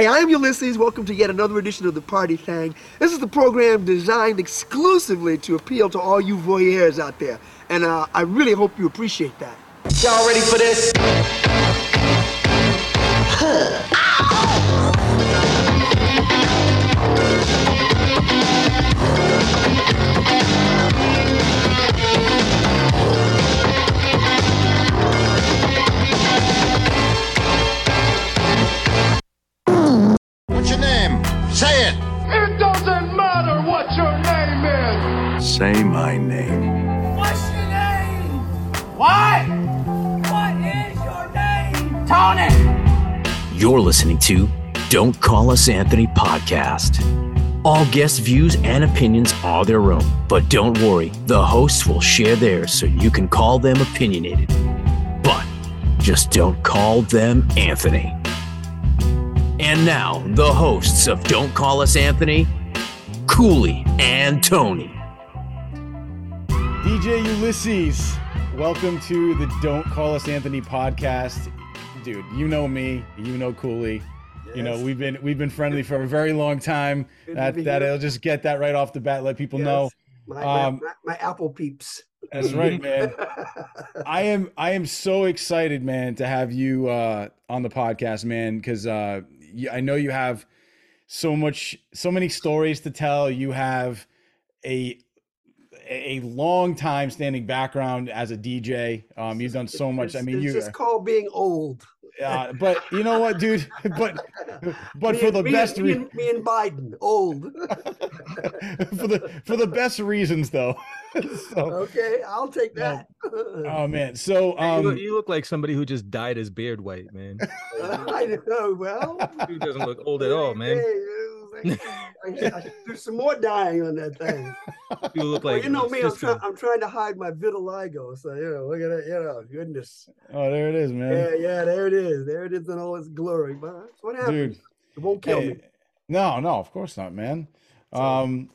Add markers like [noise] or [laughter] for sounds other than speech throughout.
Hey, I'm Ulysses. Welcome to yet another edition of the Party Thang. This is the program designed exclusively to appeal to all you voyeurs out there, and uh, I really hope you appreciate that. Y'all ready for this? Say my name. What's your name? What? What is your name? Tony! You're listening to Don't Call Us Anthony podcast. All guest views and opinions are their own, but don't worry, the hosts will share theirs so you can call them opinionated. But just don't call them Anthony. And now, the hosts of Don't Call Us Anthony, Cooley and Tony. DJ Ulysses, welcome to the Don't Call Us Anthony podcast. Dude, you know me, you know Cooley. You know, we've been we've been friendly for a very long time. Good That be that here. I'll just get that right off the bat, let people know. Yes. My, my- Um, my, my apple peeps. That's right, man. [laughs] I am I am so excited, man, to have you uh on the podcast, man, because uh I know you have so much so many stories to tell. You have a a long time standing background as a DJ. Um you've done so much. I mean it's you just called being old. uh, but you know what, dude? [laughs] But but Me for the me best and, me, re- and, me and Biden, old. [laughs] for the for the best reasons though. [laughs] so, okay, I'll take that. oh man. So you, look, um you look like somebody who just dyed his beard white, man. I know. Well, He doesn't look old at all, man. Hey, I, should- I should do some more dying on that thing. [laughs] You look Well, like you know me, I'm, try, I'm trying to hide my vitiligo. So, you know, look at it. You know, goodness. oh there it is, man. Yeah, yeah, there it is. There it is in all its glory. But that's what happens. Dude. It won't kill Hey, me. no, no, of course not, man. Um,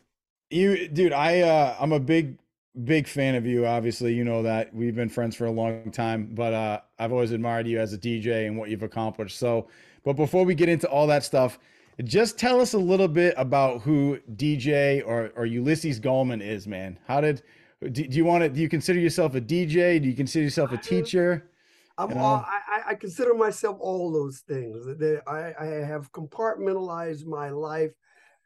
you, dude, I, uh, I'm a big, big fan of you. Obviously, you know that we've been friends for a long time, but uh, I've always admired you as a DJ and what you've accomplished. So, but before we get into all that stuff, just tell us a little bit about who DJ or or Ulysses Gallman is, man. How did? Do, do you want to? Do you consider yourself a DJ? Do you consider yourself a teacher? I'm you know? I, I- I consider myself all those things. I, I have compartmentalized my life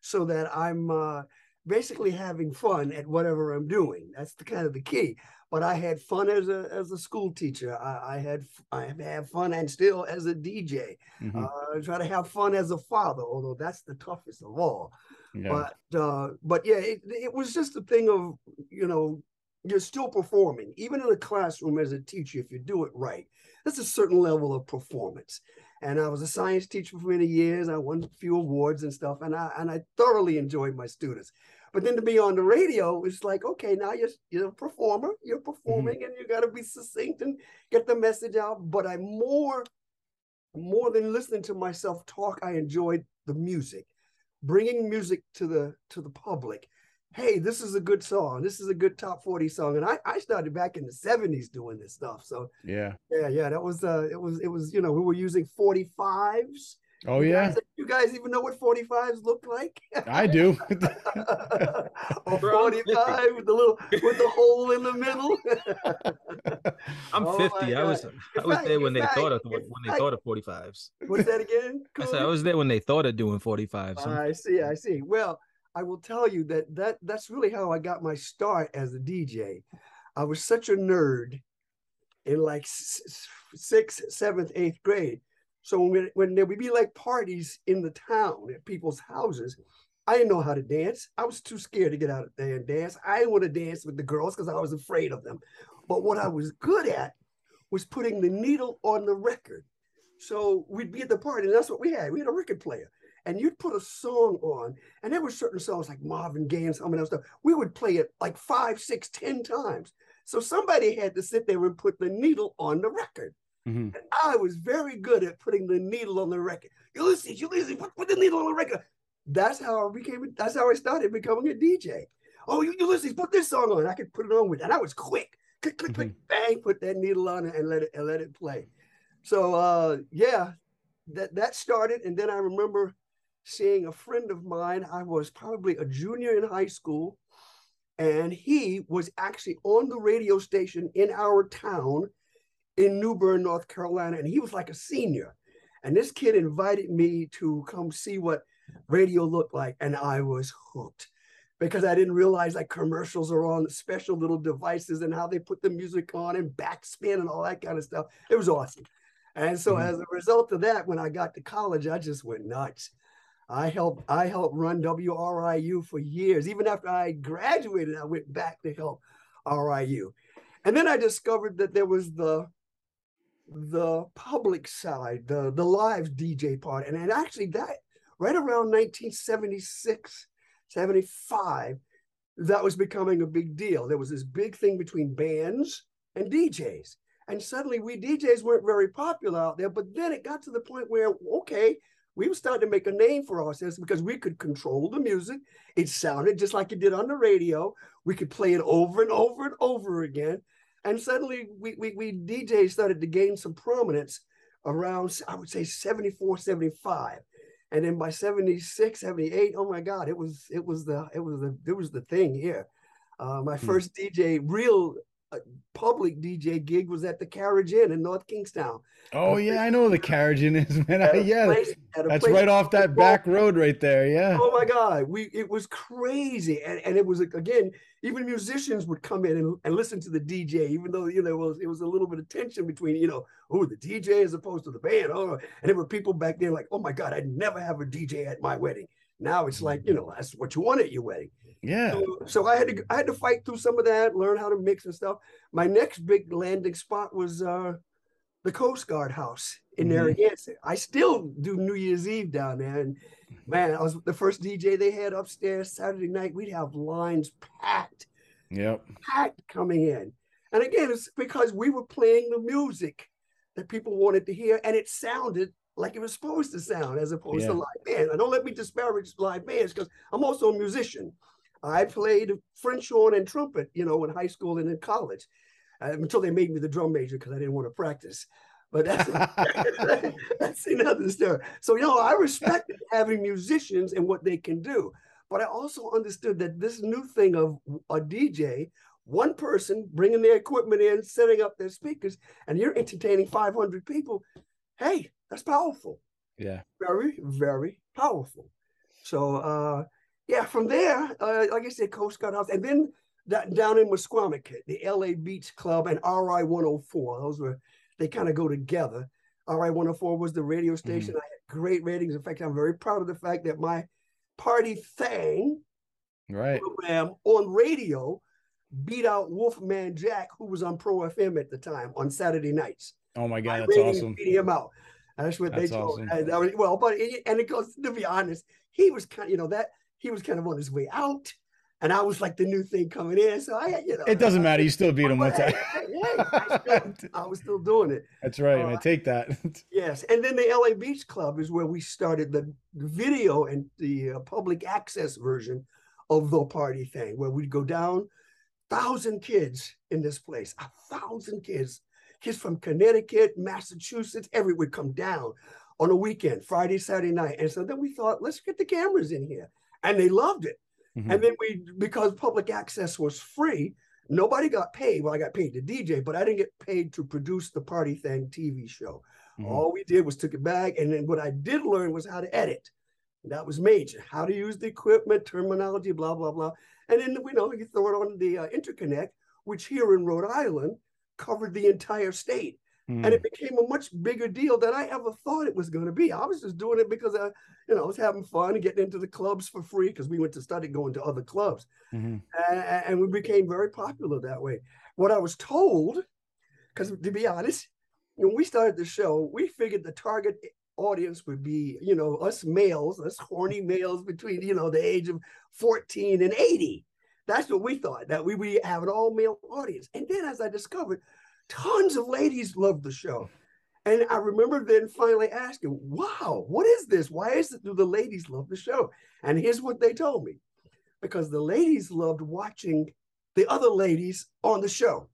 so that I'm uh, basically having fun at whatever I'm doing. That's the kind of the key. But I had fun as a as a school teacher. I, I had I have had fun and still as a DJ. Mhm, Uh, I try to have fun as a father, although that's the toughest of all. yeah. But uh, but yeah, it, it was just a thing of you know you're still performing even in a classroom as a teacher if you do it right. That's a certain level of performance. And I was a science teacher for many years. I won a few awards and stuff, and I and I thoroughly enjoyed my students. But then to be on the radio, it's like, okay, now you're you're a performer, you're performing, and you got to be succinct and get the message out. But I more more than listening to myself talk, I enjoyed the music bringing music to the to the public. Hey this is a good song. This is a good top 40 song. And i i started back in the 70s doing this stuff. So yeah. yeah yeah that was uh it was it was you know we were using 45s Oh You yeah. guys- you guys even know what 45s look like [laughs] I do. Oh, or 45 with the little with the hole in the middle [laughs] I'm Oh 50. I was I was there when they thought of when they thought of 45s. what's that again [laughs] I said I was there when they thought of doing 45s. I'm- I see, I see. Well, I will tell you that that that's really how I got my start as a DJ. I was such a nerd in like s- s- sixth, seventh, eighth grade. So when when there would be like parties in the town at people's houses, I didn't know how to dance. I was too scared to get out there and dance. I didn't want to dance with the girls because I was afraid of them. But what I was good at was putting the needle on the record. So we'd be at the party, and that's what we had. We had a record player and you'd put a song on, and there were certain songs like Marvin Gaye and some of that stuff. We would play it like five, six, ten times. So somebody had to sit there and put the needle on the record. Mhm. And I was very good at putting the needle on the record. Ulysses, Ulysses, put, put the needle on the record. That's how I became. That's how I started becoming a DJ. Oh, you Ulysses, put this song on. I could put it on with, and I was quick. Click, click, click, bang, put that needle on it and let it and let it play. So uh, yeah, that that started, and then I remember seeing a friend of mine. I was probably a junior in high school, and he was actually on the radio station in our town in New Bern, North Carolina, and he was like a senior. And this kid invited me to come see what radio looked like, and I was hooked because I didn't realize like commercials are on special little devices and how they put the music on and backspin and all that kind of stuff. It was awesome. And so Mhm. as a result of that, when I got to college, I just went nuts. I helped I helped run WRIU for years. Even after I graduated, I went back to help RIU. And then I discovered that there was the the public side, the the live DJ part. And, and actually that right around 1976, 75, that was becoming a big deal. There was this big thing between bands and DJs. And suddenly we DJs weren't very popular out there. But then it got to the point where, okay, we were starting to make a name for ourselves because we could control the music. It sounded just like it did on the radio. We could play it over and over and over again. And suddenly we, we, we DJs started to gain some prominence around, I would say 74, 75. And then by 76, 78, oh my God, it was it was the it was the it was the thing here. Uh, my Hmm. first DJ, real public DJ gig was at the Carriage Inn in North Kingstown. Oh yeah, I know where the carriage inn is, [laughs] man. A yeah, place- that's right off that back road right there. Yeah. Oh my God, we it was crazy, and, and it was again, even musicians would come in and, and listen to the DJ, even though you know it was it was a little bit of tension between you know oh the DJ as opposed to the band. Oh, and there were people back then like oh my God, I'd never have a DJ at my wedding. Now it's mm. like you know that's what you want at your wedding. Yeah. So, so I had to I had to fight through some of that, learn how to mix and stuff. My next big landing spot was uh, the Coast Guard House in Narragansett. I still do New Year's Eve down there, and man, I was the first DJ they had upstairs Saturday night. We'd have lines packed, Yep. packed coming in, and again, it's because we were playing the music that people wanted to hear, and it sounded like it was supposed to sound, as opposed to live band. And don't let me disparage live bands because I'm also a musician. I played French horn and trumpet, you know, in high school and in college, uh, until they made me the drum major because I didn't want to practice. But that's [laughs] [laughs] that's another story. So you know, I respected having musicians and what they can do, but I also understood that this new thing of a DJ, one person bringing their equipment in, setting up their speakers, and you're entertaining 500 people. Hey, that's powerful Yeah. very, very powerful. So uh yeah, from there, uh, like I said, Coast Guard House, and then that, down in Misquamicut, the LA Beach Club and RI 104. Those were they kind of go together. RI 104 was the radio station. I had great ratings. In fact, I'm very proud of the fact that my party thing Right. program on radio beat out Wolfman Jack, who was on Pro FM at the time on Saturday nights. Oh my My god, that's ratings awesome. Beat him out. That's what That's they told. awesome. And that was, well, but and it goes to be honest, he was kind, of, you know, that he was kind of on his way out, and I was like the new thing coming in. So I, you know, It doesn't matter. You still beat him one hey, time. hey, hey, I, still, [laughs] I was still doing it. That's right. Uh, man. Take that. [laughs] Yes, and then the LA Beach Club is where we started the video and the uh, public access version of the party thing, where we'd go down, thousand kids in this place, a thousand kids, kids from Connecticut, Massachusetts, everywhere would come down on a weekend, Friday, Saturday night, and so then we thought, let's get the cameras in here, and they loved it. Mhm. And then we, because public access was free, nobody got paid. Well, I got paid to DJ, but I didn't get paid to produce the Party Thing TV show. Mhm. All we did was took it back, and then what I did learn was how to edit. That was major. How to use the equipment, terminology, blah blah blah. And then you know you throw it on the uh, interconnect, which here in Rhode Island covered the entire state, Mhm. and it became a much bigger deal than I ever thought it was going to be. I was just doing it because I, you know, I was having fun and getting into the clubs for free because we went to study going to other clubs Mhm. and, and we became very popular that way. What I was told, because to be honest, when we started the show, we figured the target audience would be, you know, us males, us horny males between, you know, the age of 14 and 80. That's what we thought, that we would have an all male audience. And then as I discovered, tons of ladies loved the show. And I remember then finally asking, wow, what is this? Why is it do the ladies love the show? And here's what they told me because the ladies loved watching the other ladies on the show.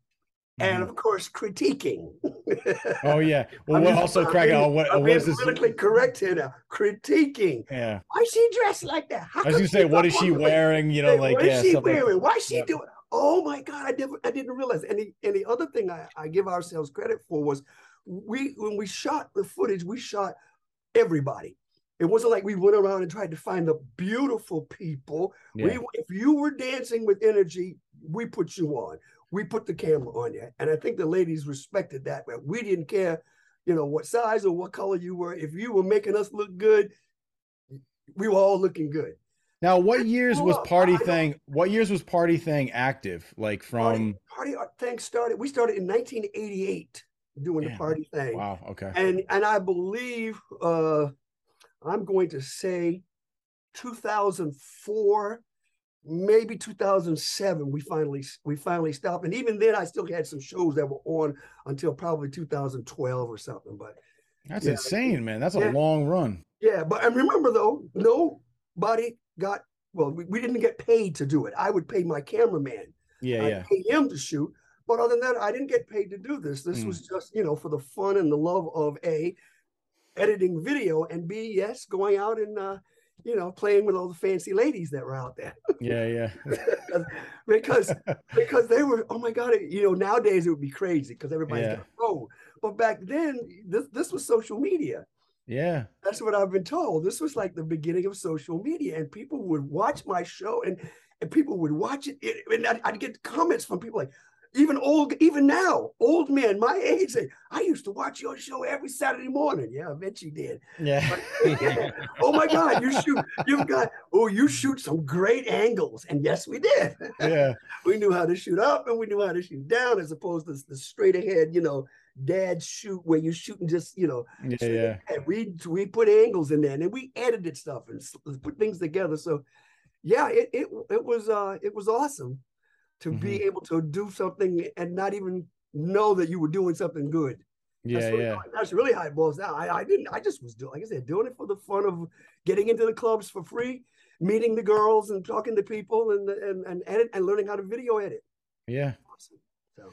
and Mhm. of course critiquing. [laughs] Oh yeah. Well, being- also I'm crack what I'm what being this? politically correct here now. Critiquing. Yeah. Why is she dressed like that? How I was gonna say, what is she wearing? You know, like what is yeah, she like- wearing? Why is she Yep. doing? Oh my God, I never, I didn't realize. And the, and the other thing I, I give ourselves credit for was we when we shot the footage, we shot everybody. It wasn't like we went around and tried to find the beautiful people. Yeah. We, if you were dancing with energy, we put you on. We put the camera on you, and I think the ladies respected that. We didn't care, you know, what size or what color you were. If you were making us look good, we were all looking good. Now, what years was Party Thing? What years was Party Thing active? Like from? party, party thing started. We started in 1988 doing the party thing, Wow. Okay. and and I believe uh, I'm going to say 2004, maybe 2007. We finally we finally stopped, and even then I still had some shows that were on until probably 2012 or something. But That's yeah. insane, man. That's a Yeah. long run. yeah, but and remember though, nobody got well. We, we didn't get paid to do it. I would pay my cameraman. Yeah. I Yeah. Pay him to shoot. But other than that, I didn't get paid to do this. This Mm. was just, you know, for the fun and the love of A, editing video, and B, yes, going out and, uh, you know, playing with all the fancy ladies that were out there. [laughs] Yeah. Yeah. [laughs] because because they were, oh my God, you know, nowadays it would be crazy because everybody's Yeah. got a phone. But back then, this, this was social media. Yeah. That's what I've been told. This was like the beginning of social media, and people would watch my show, and and people would watch it, and I'd, I'd get comments from people like, even old, even now, old men my age say, "I used to watch your show every Saturday morning." Yeah, I bet you did. Yeah. [laughs] [laughs] oh my God, you shoot, you've got, oh, you shoot some great angles, and yes, we did. Yeah. [laughs] we knew how to shoot up, and we knew how to shoot down, as opposed to the straight ahead, you know, dad shoot where you're shooting just, you know, Yeah. Yeah. we we put angles in there and we edited stuff and put things together. So yeah, it it it was uh it was awesome to be Mm-hmm. able to do something and not even know that you were doing something good. Yeah. that's really, Yeah. That's really how it boils down. I, I didn't. I just was doing, like I said, doing it for the fun of getting into the clubs for free, meeting the girls and talking to people and and and edit and learning how to video edit. Yeah. Awesome. So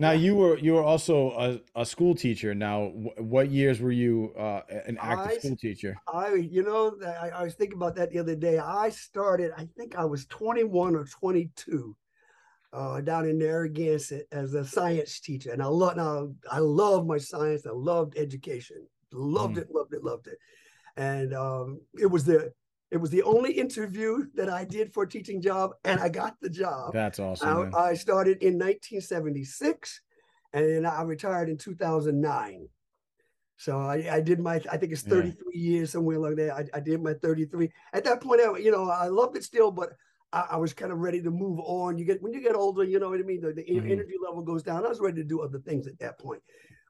Now you were you were also a, a school teacher. Now, wh- what years were you uh, an active I- school teacher? I, you know, I, I was thinking about that the other day. I started, I think I was 21 or 22 uh, down in Narragansett as a science teacher. And I love, now I love my science. I loved education. Loved Mm. it, loved it, loved it. And um, it was the, it was the only interview that I did for a teaching job, and I got the job. That's awesome. I, I started in 1976 and then I retired in 2009. So I, I did my, I think it's Yeah. 33 years, somewhere like that. I, I did my 33. At that point, I, you know, I loved it still, but I, I was kind of ready to move on. You get, when you get older, you know what I mean? The, the Mhm. energy level goes down. I was ready to do other things at that point.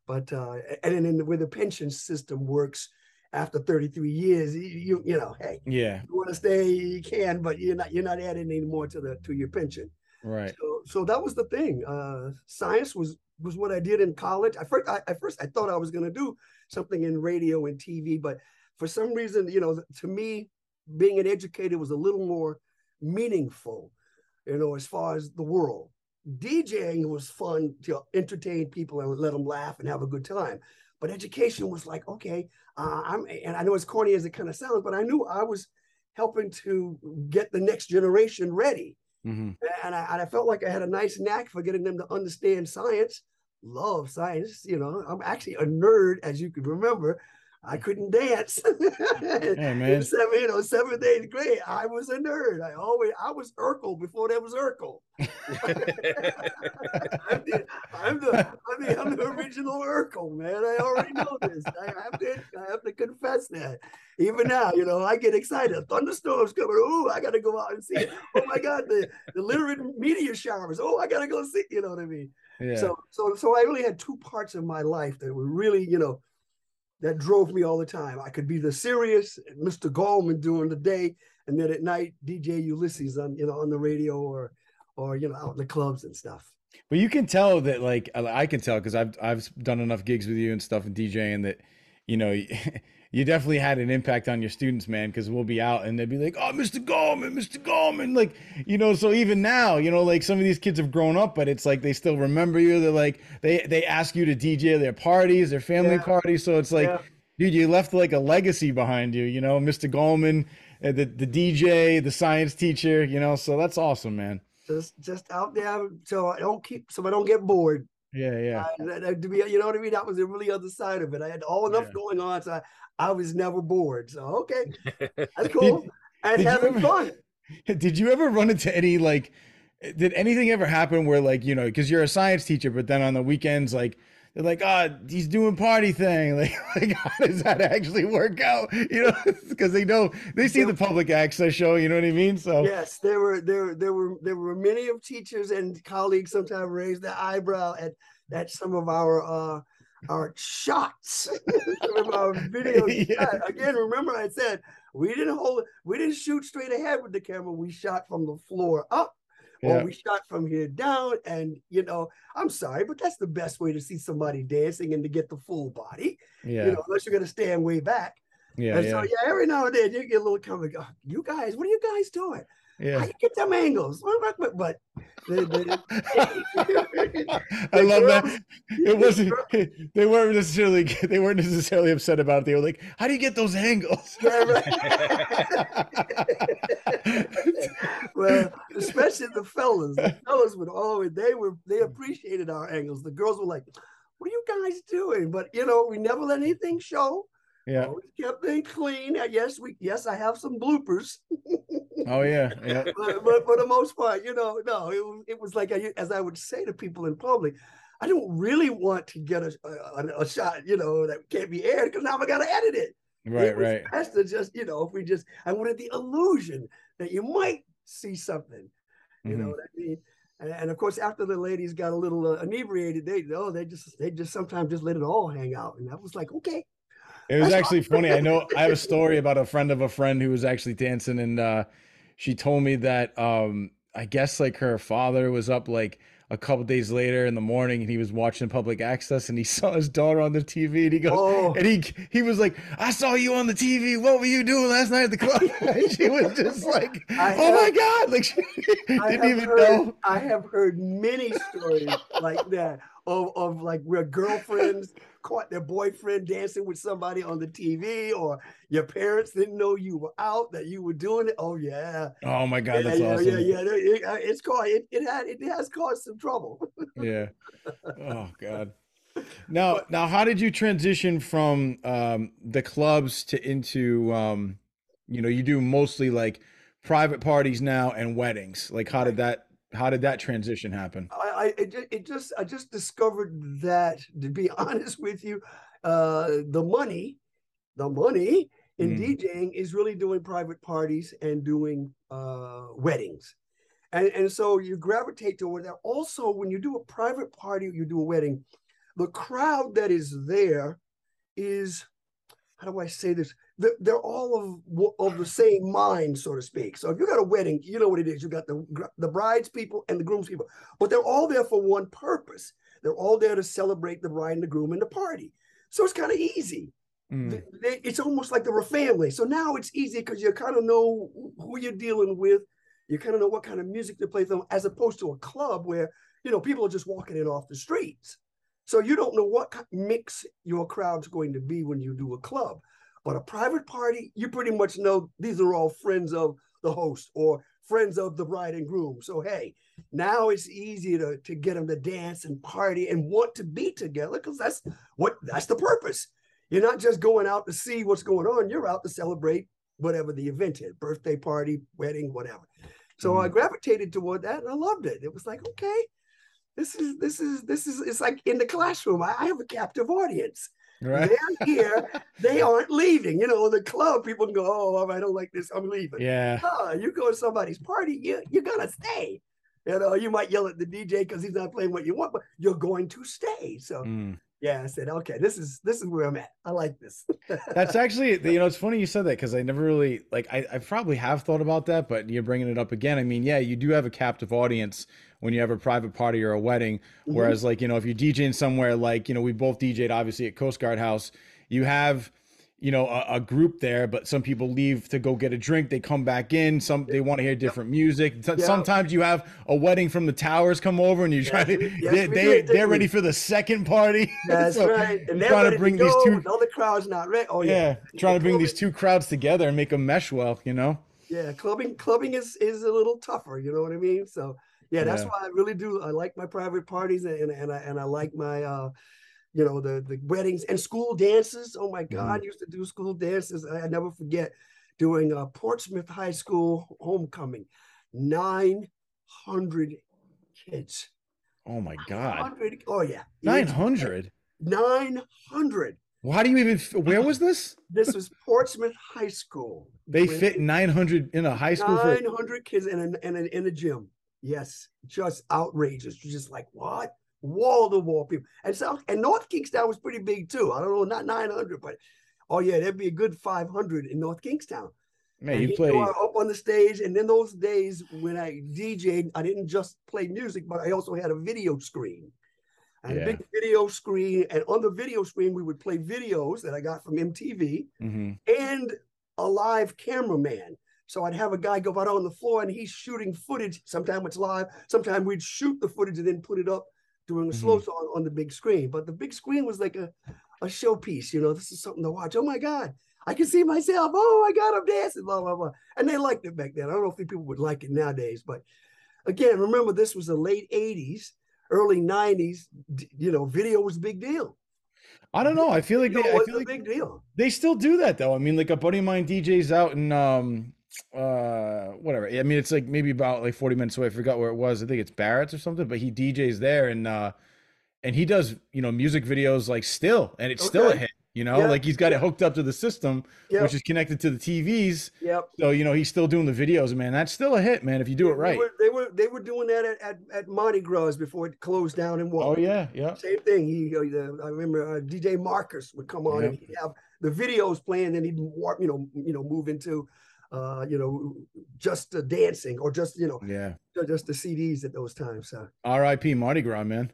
But, uh, and then in the pension system works after 33 years, you, you, know, hey, yeah. you want to stay, you can, but you're not, you're not adding any more to the, to your pension. Right. So, so that was the thing. Uh, science was was what I did in college. I first, I, at first, I thought I was going to do something in radio and TV, but for some reason, you know, to me, being an educator was a little more meaningful, you know, as far as the world. DJing was fun to entertain people and let them laugh and have a good time, but education was like, okay, uh, I'm, and I know as corny as it kind of sounds, but I knew I was helping to get the next generation ready hmm and I, and I felt like I had a nice knack for getting them to understand science, love science. You know, I'm actually a nerd, as you can remember. I couldn't dance. [laughs] Hey, In man. seven, you know, seventh, eighth grade, I was a nerd. I always, I was Urkel before there was Urkel. [laughs] [laughs] I'm, the, I'm the, I'm the, I'm the original Urkel, man. I already know this. I have to, I have to confess that. Even now, you know, I get excited. Thunderstorm's coming. Oh, I got to go out and see. it. Oh my God, the the literate meteor showers. Oh, I got to go see. You know what I mean? Yeah. So, so, so I really had two parts of my life that were really, you know, that drove me all the time. I could be the serious Mr. Gallman during the day, and then at night, DJ Ulysses on, you know, on the radio or, or you know, out in the clubs and stuff. But you can tell that, like, I can tell because I've I've done enough gigs with you and stuff and DJing that, you know, [laughs] you definitely had an impact on your students, man, because we'll be out and they'd be like, "Oh, Mr. Gallman, Mr. Gallman," like you know. So even now, you know, like some of these kids have grown up, but it's like they still remember you. They're like they they ask you to DJ their parties, their family Yeah. parties. So it's like, Yeah. dude, you left like a legacy behind you. You know, Mr. Gallman, uh, the the DJ, the science teacher. You know, so that's awesome, man. Just just out there, so I don't keep, so I don't get bored. Yeah, yeah. To be, you know what I mean? That was the really other side of it. I had all enough Yeah. going on, so I, I was never bored. So okay, [laughs] that's cool. and did having ever- fun. [laughs] Did you ever run into any like? Did anything ever happen where like you know because you're a science teacher, but then on the weekends like they're like, ah, he's doing party thing. [laughs] Like, like how does that actually work out? [laughs] You know, [laughs] because they know they see the public access show. You know what I mean? So Yes, there were there there were there were many of teachers and colleagues sometimes raised their eyebrow at at some of our uh our shots, some of our video. Yeah. Again, remember I said we didn't hold we didn't shoot straight ahead with the camera. We shot from the floor up. Yeah. Or we shot from here down, and you know, I'm sorry, but that's the best way to see somebody dancing and to get the full body. yeah, You know, unless you're gonna stand way back. yeah, and yeah, so yeah, every now and then you get a little comment. "Oh, you guys, what are you guys doing? How yeah. you get them angles? But, but, but [laughs] the- the- I love that. It wasn't. [laughs] They weren't necessarily. [laughs] They weren't necessarily upset about it. They were like, "How do you get those angles?" Well, especially the fellas. The fellas would always they were they mm. appreciated our angles. The girls were like, "What are you guys doing?" But you know, we never let anything show. Yeah. Always kept things clean. Yes, we yes, I have some bloopers, Oh yeah. [laughs] Yeah. but, but for the most part, you know, no, it, was- it was like I, as I would say to people in public. I don't really want to get a, a, a shot, you know, that can't be aired because now I got to edit it. Right. it Right. best to just, you know, if we just, I wanted the illusion that you might see something, you know Mhm. what I mean? And, and of course, after the ladies got a little uh, inebriated, they, oh, they just, they just sometimes just let it all hang out. And I was like, okay. It was actually [laughs] funny. I know I have a story about a friend of a friend who was actually dancing, and uh, she told me that um, I guess like her father was up like a couple days later in the morning, and he was watching public access, and he [laughs] saw his daughter on the TV, and he goes, Oh. and he he was like, "I saw you on the TV. What were you doing last night at the club?" [laughs] and she was just like, I "Oh my god!" Like she I didn't even heard, know. I have heard many stories like that of, of like where girlfriends caught their boyfriend dancing with somebody on the TV, or your parents didn't know you were out, that you were doing it. Oh yeah, Oh my god, yeah, that's yeah, awesome. yeah, yeah. It- it- it's caused it, it had it has caused some trouble. [laughs] yeah. Oh God. Now, now, how did you transition from um, the clubs to into, um, you know, you do mostly like private parties now and weddings. Like, how did that, how did that transition happen? I, I it, just I just discovered that to be [laughs] honest with you, uh, the money, the money in Mm. DJing is really doing private parties and doing uh, weddings, and and so you gravitate toward that. Also, when you do a private party, you do a wedding, the crowd that is there is how do I say this? They're, they're all of of the same mind, so to speak. So if you got a wedding, you know what it is. You got the the bride's people and the groom's people, but they're all there for one purpose. They're all there to celebrate the bride and the groom and the party. So it's kind of easy. Mm, they- it's almost like they're a family. So now it's easy because you kind of know who you're dealing with. You kind of know what kind of music to play them, as opposed to a club where you know people are just walking in off the streets. So you don't know what mix your crowd's going to be when you do a club. But a private party, you pretty much know these are all friends of the host or friends of the bride and groom. So hey, now it's easy to, to get them to dance and party and want to be together because that's what that's the purpose. You're not just going out to see what's going on, you're out to celebrate whatever the event is, birthday party, wedding, whatever. So I mm-hmm. gravitated toward that and I loved it. It was like, okay, this is this is this is it's like in the classroom. I, I have a captive audience. Right. They're here, they [laughs] aren't leaving. You know, the club people can go, Oh, I don't like this, I'm leaving. Yeah. No, you go to somebody's party, you, you're gonna stay. You know, you might yell at the DJ because he's not playing what you want, but you're going to stay. So Mm. Yeah, I said, okay, this is this is where I'm at. I like this. [laughs] That's actually, you know, it's funny you said that because I never really like. I, I probably have thought about that, but you're bringing it up again. I mean, yeah, you do have a captive audience when you have a private party or a wedding. Mm-hmm. Whereas, like, you know, if you're DJing somewhere, like, you know, we both DJed obviously at Coast Guard House, you have, you know a, a group there, but some people leave to go get a drink. They come back in. Some they want to hear different music. Yeah. Sometimes you have a wedding from the towers come over, and you try trying to yes, they, they did, they're ready for the second party. [laughs] That's So right. And they're trying ready to bring to these two and the other crowd's not ready. Oh yeah, yeah. trying to bring these two crowds together and make them mesh well. You know. Yeah, clubbing clubbing is is a little tougher. You know what I mean? So yeah, that's Yeah. why I really do. I like my private parties and and I and I like my uh, you know, the the weddings and school dances. Oh my God, I used to do school dances. I, I never forget doing a Portsmouth High School homecoming. Nine hundred kids. Oh my god, 100 Oh yeah, nine hundred. Nine hundred. Why do you even? Where was this? This was Portsmouth High School. They fit nine hundred in a high school for. Nine hundred kids in a, in a in a gym. Yes, just outrageous. You're just like what? Wall to wall people. And South and North Kingstown was pretty big too. I don't know, not nine hundred, but oh yeah, there'd be a good five hundred in North Kingstown. Man, And you play. up on the stage, and in those days when I DJed, I didn't just play music, but I also had a video screen. I had Yeah. a big video screen, and on the video screen, we would play videos that I got from MTV Mhm. and a live cameraman. So I'd have a guy go out on the floor and he's shooting footage. Sometimes it's live. Sometimes we'd shoot the footage and then put it up doing a slow song on the big screen. But the big screen was like a, a showpiece. You know, this is something to watch. Oh my God, I can see myself. Oh my God, I'm dancing, blah, blah, blah. And they liked it back then. I don't know if people would like it nowadays. But again, remember, this was the late 80s, early 90s. You know, video was a big deal. I don't know. I feel like they. I feel a like big deal. they still do that though. I mean, like a buddy of mine DJs out in um uh whatever. I mean, it's like maybe about like 40 minutes away. I forgot where it was. I think it's Barrett's or something, but he DJs there and uh and he does, you know, music videos like still and it's still a hit, you know? Like he's got it hooked up to the system Yep. which is connected to the TVs. Yep. So, you know, he's still doing the videos, man. That's still a hit, man, if you do it They right. were, they were they were doing that at, at, at Mardi Gras before it closed down and what? Oh yeah, yeah. Same thing. He, uh, the, I remember uh, DJ Marcus would come on and he'd have the videos playing, and he'd warp, you know, you know, move into, uh, you know, just uh, dancing or just you know, Yeah. just the CDs at those times. So R.I.P. Mardi Gras, man.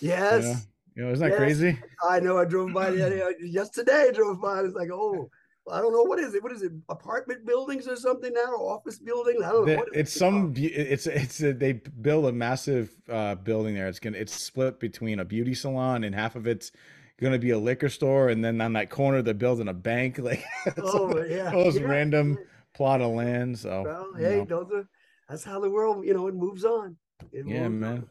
yes, You know, you know isn't that Yes. crazy? I know. I drove by [clears throat] yesterday. I drove by. It's like, oh, I don't know what is it. What is it? Apartment buildings or something now? Or office building? I don't know. The- it's some it's it's a, they build a massive uh building there it's gonna it's split between a beauty salon and half of it's gonna be a liquor store and then on that corner they're building a bank [laughs] like [laughs] Oh, yeah, those yeah, random yeah. Plot of land so Well, you hey, know. those are that's how the world, you know, it moves on. It yeah moves man. on.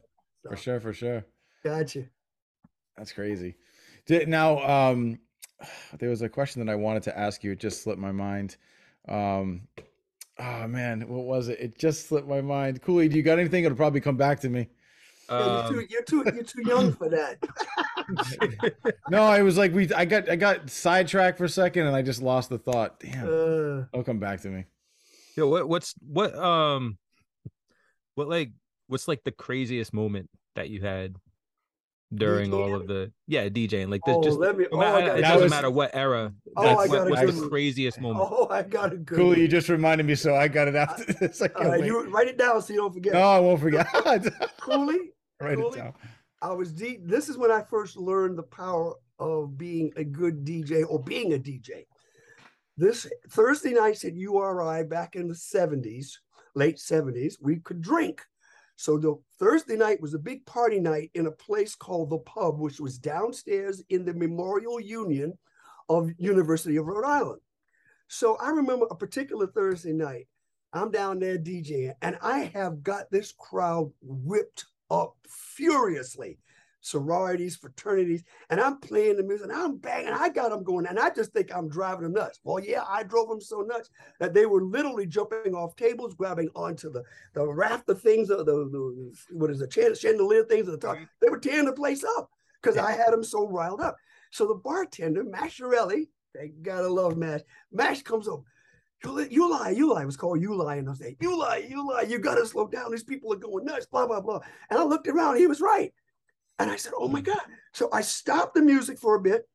for sure for sure. Gotcha. that's crazy. Did, now um there was a question that i wanted to ask you. It just slipped my mind. Um oh man what was it? It just slipped my mind. Cooley do you got anything? It'll probably come back to me Um, you're, too, you're too you're too young for that. [laughs] No, I was like we I got I got sidetracked for a second and I just lost the thought. Damn. Uh, It'll come back to me. Yo, what what's what um what like what's like the craziest moment that you had during all of the yeah DJing like this oh, just let me. Oh, matter- I it got doesn't was- matter what era Oh, That's- I what- got a what's good the craziest [laughs] moment Oh, I got a good. Cool, one. you just reminded me, so I got it after this. [laughs] I All can't wait. you write it down so you don't forget. No, I won't forget. Cooley, Write it down. I was deep. This is when I first learned the power of being a good DJ or being a DJ. This Thursday nights at URI back in the 70s, late 70s, we could drink. So the Thursday night was a big party night in a place called the Pub, which was downstairs in the Memorial Union of University of Rhode Island. So I remember a particular Thursday night. I'm down there DJing, and I have got this crowd whipped up furiously. Sororities, fraternities, and I'm playing the music, and I'm banging. I got them going, and I just think I'm driving them nuts. Well, yeah, I drove them so nuts that they were literally jumping off tables, grabbing onto the the raft of things, the, the, the what is chan- chandelier things at the top. Mm-hmm. They were tearing the place up because I had them so riled up. So the bartender, Masharelli, they gotta love Mash. Mash comes up. Uli, Uli, was called Uli in those days. Uli, Uli, you gotta slow down. These people are going nuts, blah, blah, blah. And I looked around, he was right. And I said, Oh my God. So I stopped the music for a bit.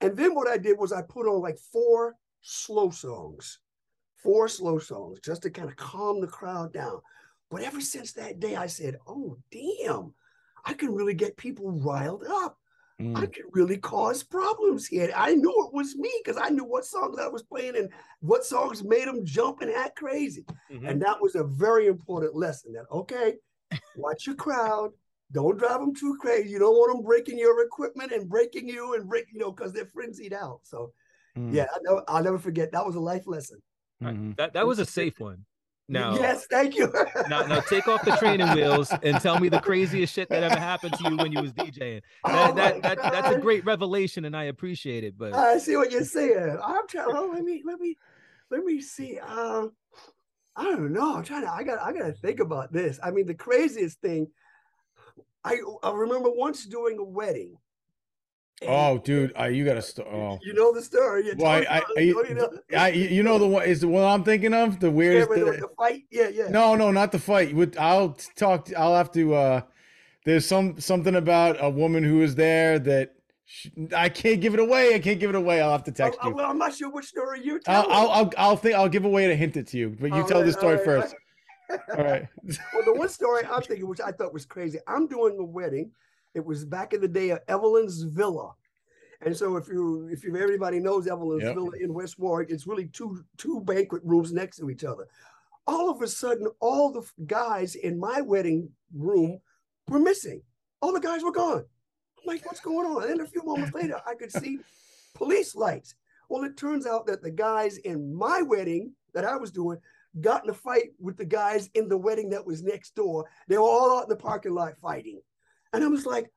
And then what I did was I put on like four slow songs, four slow songs, just to kind of calm the crowd down. But ever since that day, I said, Oh, damn, I can really get people riled up. I Mm. could really cause problems here. I knew it was me because I knew what songs I was playing and what songs made them jump and act crazy. Mhm. And that was a very important lesson that, okay, watch your crowd. Don't drive them too crazy. You don't want them breaking your equipment and breaking you and break, you know, because they're frenzied out. So, Mm. yeah, I know, I'll never forget. That was a life lesson. Mhm. That that was a safe one. Now, yes, thank you. now, now take off the training wheels and tell me the craziest shit that ever happened to you when you was DJing. Oh That, my that, that that's a great revelation, and I appreciate it. But I see what you're saying. I'm trying. Oh, let me let me let me see. Um, I don't know. I'm trying to. I got. I got to think about this. I mean, the craziest thing. I I remember once doing a wedding. And Oh, dude, I, you got to. St- oh, You know the story. You Well, I- I- I- oh, you know, I, you know the one is the one I'm thinking of. The yeah, weirdest. with the, the fight. Yeah, yeah. No, no, not the fight. With I'll talk. I'll have to. uh There's some something about a woman who was there that sh I can't give it away. I can't give it away. I'll have to text Oh, you. well, I'm not sure which story you're I'll. I'll, I'll, I'll think. I'll give away to hint it to you, but you All tell right, the story all right, first. All right. [laughs] well, the one story I'm [laughs] thinking, which I thought was crazy, I'm doing a wedding. It was back in the day of Evelyn's Villa. And so if you if you everybody knows Evelyn's Yep. Villa in West Warwick, it's really two two banquet rooms next to each other. All of a sudden, all the guys in my wedding room were missing. All the guys were gone. I'm like, what's going on? And then a few moments later, I could see [laughs] police lights. Well, it turns out that the guys in my wedding that I was doing got in a fight with the guys in the wedding that was next door. They were all out in the parking lot fighting. And I was like,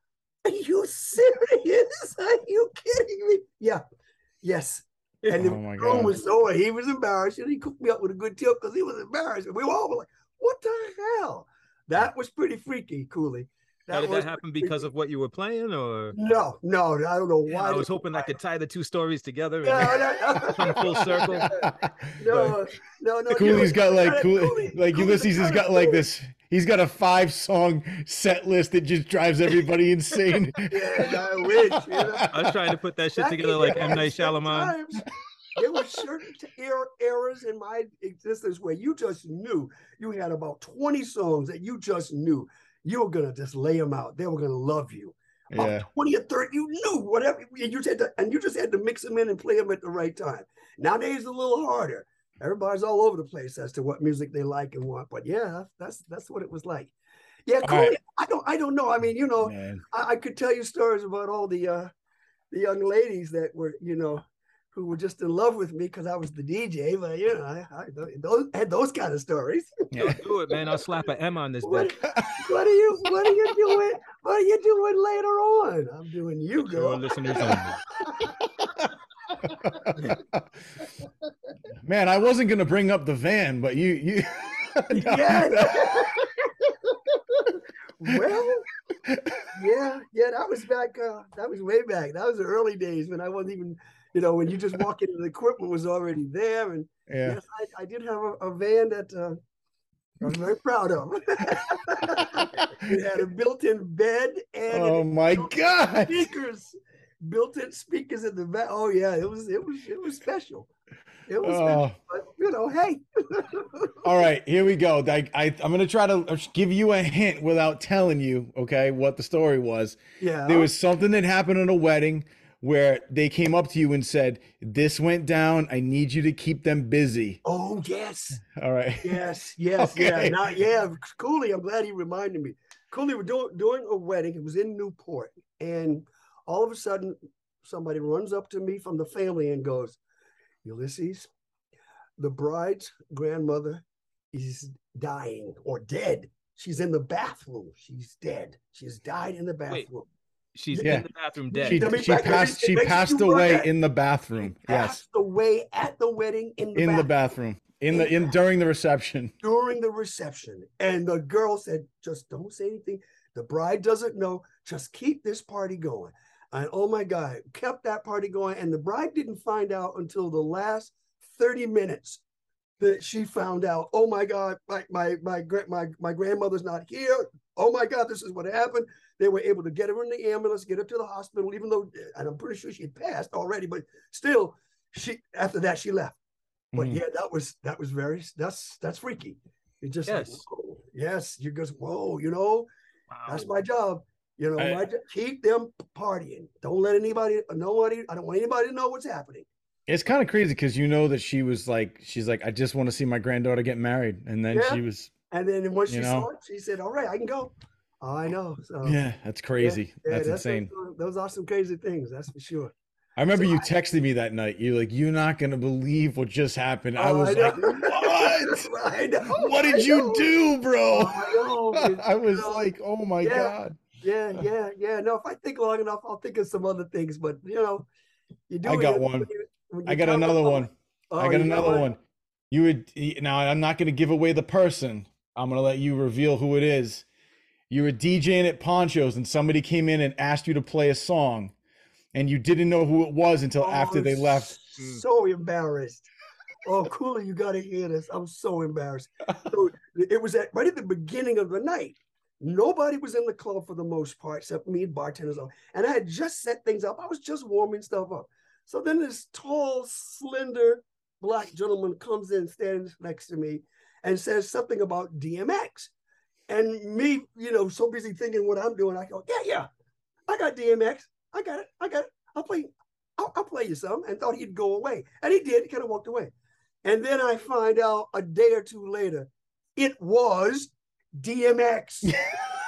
Are you serious? [laughs] Are you kidding me? Yeah. Yes. And the Oh groom God. was so he was embarrassed and he cooked me up with a good tip because he was embarrassed. And we were all like, What the hell? That was pretty freaky, Cooley. How did was that happen because of what you were playing, or No, no, I don't know Man, why. I was hoping I could tie the two stories together. and- No, no, no. Come full circle. [laughs] No, no, no. Cooley's you- got like Cooley- Cooley, Cooley- like Cooley's Ulysses has got like this. He's got a five song set list that just drives [laughs] everybody insane. Yeah, I wish. You know? I was trying to put that shit Back together like M day, Night Shyamalan. There were certain er- eras in my existence where you just knew you had about 20 songs that you just knew you were gonna just lay them out. They were gonna love you. About Yeah. 20 or 30, you knew whatever and you just had to and you just had to mix them in and play them at the right time. Nowadays it's a little harder. Everybody's all over the place as to what music they like and want. But yeah, that's that's what it was like. Yeah, Cooley, right. I don't I don't know. I mean, you know, I, I could tell you stories about all the uh the young ladies that were, you know, who were just in love with me because I was the DJ. But you know, I, I those had those kind of stories. [laughs] Yeah. Do it, man. I'll slap an M on this What, [laughs] what are you What are you doing? What are you doing later on? I'm doing you, Your girl. listeners [laughs] only. Man, I wasn't gonna bring up the van, but you you. Yeah. well, yeah, yeah, that was back. Uh, that was way back. That was the early days when I wasn't even, you know, when you just walk in the equipment was already there, and yeah. Yes, I, I did have a, a van that uh, I was very proud of. [laughs] it had a built-in bed and Oh my God. speakers, built-in speakers in the back. Oh yeah, it was it was it was special. It was, special, Oh. but you know, hey, [laughs] All right, here we go. I, I I'm gonna try to give you a hint without telling you, okay, what the story was. yeah, There was something that happened at a wedding where they came up to you and said, "This went down. I need you to keep them busy." Oh yes, All right. yes, yes, [laughs] Okay. yeah. Now, yeah, Cooley. I'm glad he reminded me. Cooley were doing doing a wedding. It was in Newport, and all of a sudden, somebody runs up to me from the family and goes, "Ulysses, the bride's grandmother is dying or dead. She's in the bathroom. She's dead. She's died in the Wait, bathroom. She's Yeah. in the bathroom dead. She she back- let me- passed she passed away in the bathroom. Yes, Passed away at the wedding in the in the bathroom. bathroom. In the in during the reception. during the reception. And the girl said, just don't say anything. The bride doesn't know. Just keep this party going. And oh my God, kept that party going. And the bride didn't find out until the last 30 minutes that she found out, oh my God, my my my gra- my, my grandmother's not here. Oh my God, this is what happened. They were able to get her in the ambulance, get her to the hospital, even though and I'm pretty sure she had passed already, but still, she after that she left. But Mhm. yeah, that was that was very that's that's freaky. It just like, Yes. whoa, yes, you just whoa, you know, Wow. that's my job. You know, I- my keep them partying. Don't let anybody, nobody. I don't want anybody to know what's happening. It's kind of crazy because you know that she was like, she's like, I just want to see my granddaughter get married, and then Yeah. she was, And then once she You saw it, she said, "All right, I can go." Oh, I know. So um, yeah, that's crazy. yeah, that's insane. Those, those are some crazy things. That's for sure. I remember So you I- texted me that night. You're like, you're not gonna believe what just happened. I Oh, was know. like, [laughs] what? [laughs] I know. What I did you know. do, bro? Oh, I know. [laughs] I was know. like, oh my Yeah. god. Yeah, yeah, yeah. No, if I think long enough, I'll think of some other things. But you know, you do. I got one. I got another one. Oh, I got you another one. You would now. I'm not going to give away the person. I'm going to let you reveal who it is. You were DJing at Ponchos, and somebody came in and asked you to play a song, and you didn't know who it was until oh, after Oh, they left. So embarrassed. Oh, Cooley, you got to hear this. I'm so embarrassed. So it was at right at the beginning of the night. Nobody was in the club for the most part, except me and bartenders. And I had just set things up. I was just warming stuff up. So then this tall, slender black gentleman comes in, stands next to me, and says something about DMX. And me, you know, so busy thinking what I'm doing, I go, yeah, yeah, I got DMX. I got it. I got it. I'll play. I'll, I'll play you some. And thought he'd go away, and he did. He kind of walked away. And then I find out a day or two later, it was DMX.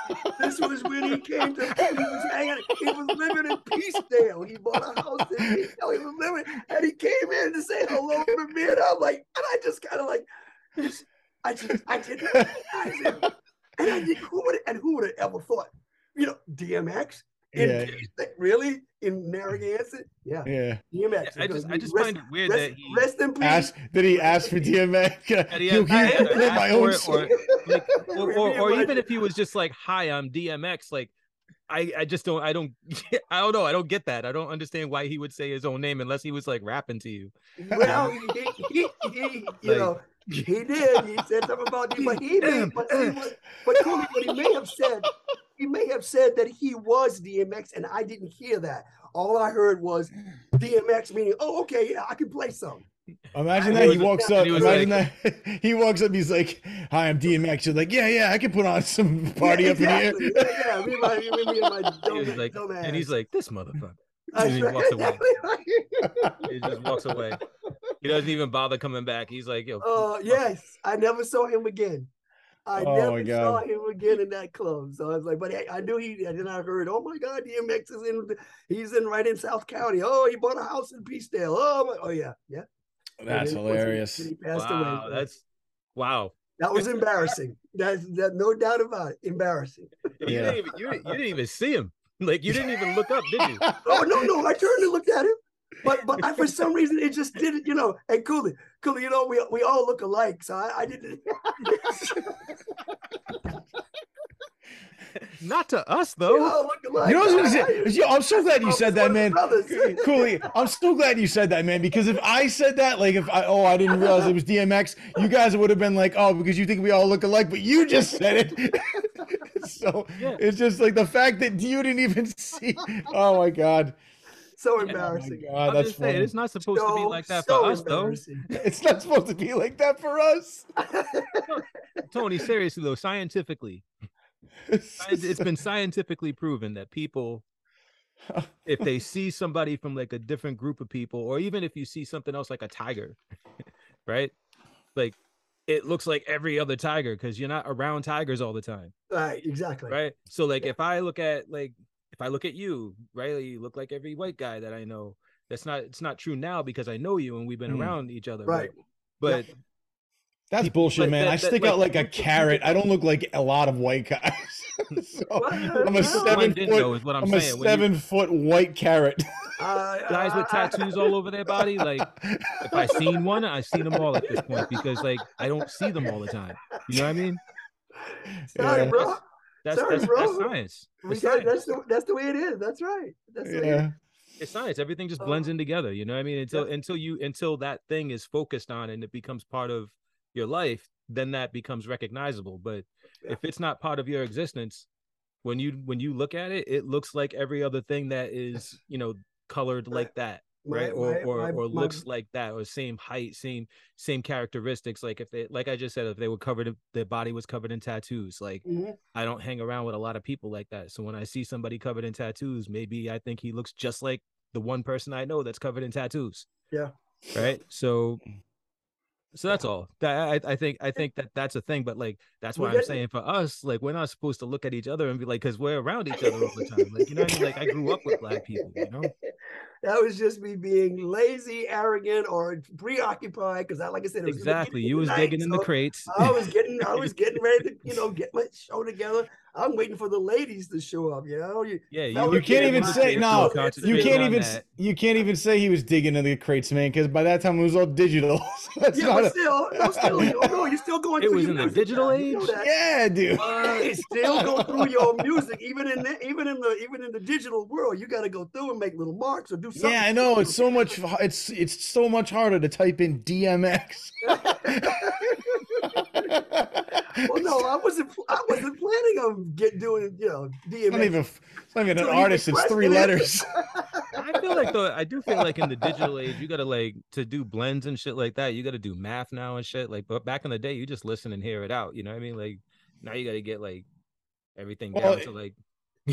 [laughs] this was when he came to. He was hanging. He was living in Peacedale. He bought a house in Peacedale. He was living, and he came in to say hello to me, and I'm like, and I just kind of like, I just, I didn't recognize him, and I did. Who would and who would have ever thought, you know, DMX in Yeah. Peacedale, really in Narragansett? Yeah, Yeah. DMX. I just I just rest- find it weird rest, that he rest in peace. Ask, did he ask for DMX? that he You- had- you had to my own for it, song. or, like, or, [laughs] or, or even if he was just like, "Hi, I'm DMX," like. I, I just don't I don't [laughs] I don't know I don't get that I don't understand why he would say his own name unless he was like rapping to you. Well, he, he, he, he you Like- know, [laughs] he did. He said something about you, but he may, but, see, what, but Cooley, what he may have said, he may have said that he was DMX, and I didn't hear that. All I heard was DMX, meaning, oh, okay, yeah, I can play some. Imagine And that he he walks up. he was Imagine that [laughs] he walks up. He's like, "Hi, I'm DMX." You're like, "Yeah, yeah, I can put on some [laughs] party yeah, up in here." Yeah, yeah, me, my, me, me and my He was dumb, like, dumb and he's like, "This motherfucker." And he right. walks away. He just walks away. He doesn't even bother coming back. He's like, "Yo, Uh, yes, I never saw him again. I Oh, never saw him again in that club. So I was like, but I, I knew he. And then I heard, oh my God, DMX is in. He's in right in South County. Oh, he bought a house in Peacedale. Oh, my, oh yeah, yeah. That's then once he- hilarious. He passed wow, away. that's wow." that was embarrassing. That's that, no doubt about it. Embarrassing. You Yeah. didn't even you, didn't- you didn't even see him. Like you didn't even look up, did you? [laughs] Oh no, no, I turned and looked at him. But but I, for some reason it just didn't, you know. And Cooley, Cooley, you know, we we all look alike, so I, I didn't. [laughs] Not to us though. all look alike. You know what I was I- gonna say? Yo, I'm so glad you said that, man. Cooley, I'm so glad you said that, man. Because if I said that, like, if I, oh, I didn't realize it was DMX, you guys would have been like, oh, because you think we all look alike, but you just said it. [laughs] so Yeah. it's just like the fact that you didn't even see. Oh my god, so oh my embarrassing. god, I'm that's just saying, it's not supposed to be like that so for us though. [laughs] It's not supposed to be like that for us. Tony, seriously though, scientifically, science- it's been [laughs] scientifically proven that people if they see somebody from like a different group of people or even if you see something else like a tiger [laughs] right like it looks like every other tiger because you're not around tigers all the time Right, exactly. right so like if i look at like if i look at you Riley, you look like every white guy that i know that's not it's not true now because i know you and we've been Mm. around each other Right. but That's bullshit, like, man. that- I stick like, out like a [laughs] you- you- carrot. I don't look like a lot of white guys. [laughs] so I'm a seven blend in, though, foot. is what I'm I'm a saying. When you- seven foot white carrot. [laughs] Uh, guys with I- I- tattoos all over their body like if I seen one, I seen them all at this point because like I don't see them all the time. You know what I mean? Sorry, Yeah. bro. That's Sorry, that's, bro. that's science. We It's got, science. that's the that's the way it is. That's right. That's the way it is. Yeah. It's science. Everything just blends Uh, in together. You know what I mean? Until until you until that thing is focused on and it becomes part of your life, then that becomes recognizable. But Yeah. if it's not part of your existence, when you when you look at it, it looks like every other thing that is you know colored like that. My- right or my- or, my- or looks like that or same height same same characteristics. Like if they like i just said if they were covered their body was covered in tattoos. Like Mhm. i don't hang around with a lot of people like that. So when i see somebody covered in tattoos maybe i think he looks just like the one person i know that's covered in tattoos. Yeah. right? So so that's all. That I, I think i think that that's a thing but like that's why i'm saying for us like we're not supposed to look at each other and be like because we're around each other all the time. Like you know what i mean? Like i grew up with black people you know [laughs] That was just me being lazy, arrogant, or preoccupied. Because I, like I said, it was exactly you was night, digging in the crates I was getting, I was getting ready to, you know, [laughs] get my show together. I'm waiting for the ladies to show up. You know, you, yeah you, You can't even say no. You can't even that. you can't even say he was digging in the crates, man. Because by that time it was all digital. So [laughs] that's yeah, not but a- still, no, still, you know, you're still going It through was your in the music digital now, you know age? yeah, dude. Hey, still go through your music, even in the, even in the even in the digital world. You got to go through and make little marks or do something. Yeah, I know. It's so much. It's it's so much harder to type in DMX. Well, no, I wasn't. I wasn't planning on get doing. You know, It's not DMX. even. It's not even an artist. It's three letters. [laughs] I feel like though I do feel like in the digital age you gotta like to do blends and shit like that. You gotta do math now and shit. Like, but back in the day you just listen and hear it out. You know what I mean? Like now you gotta get like everything Well, down to like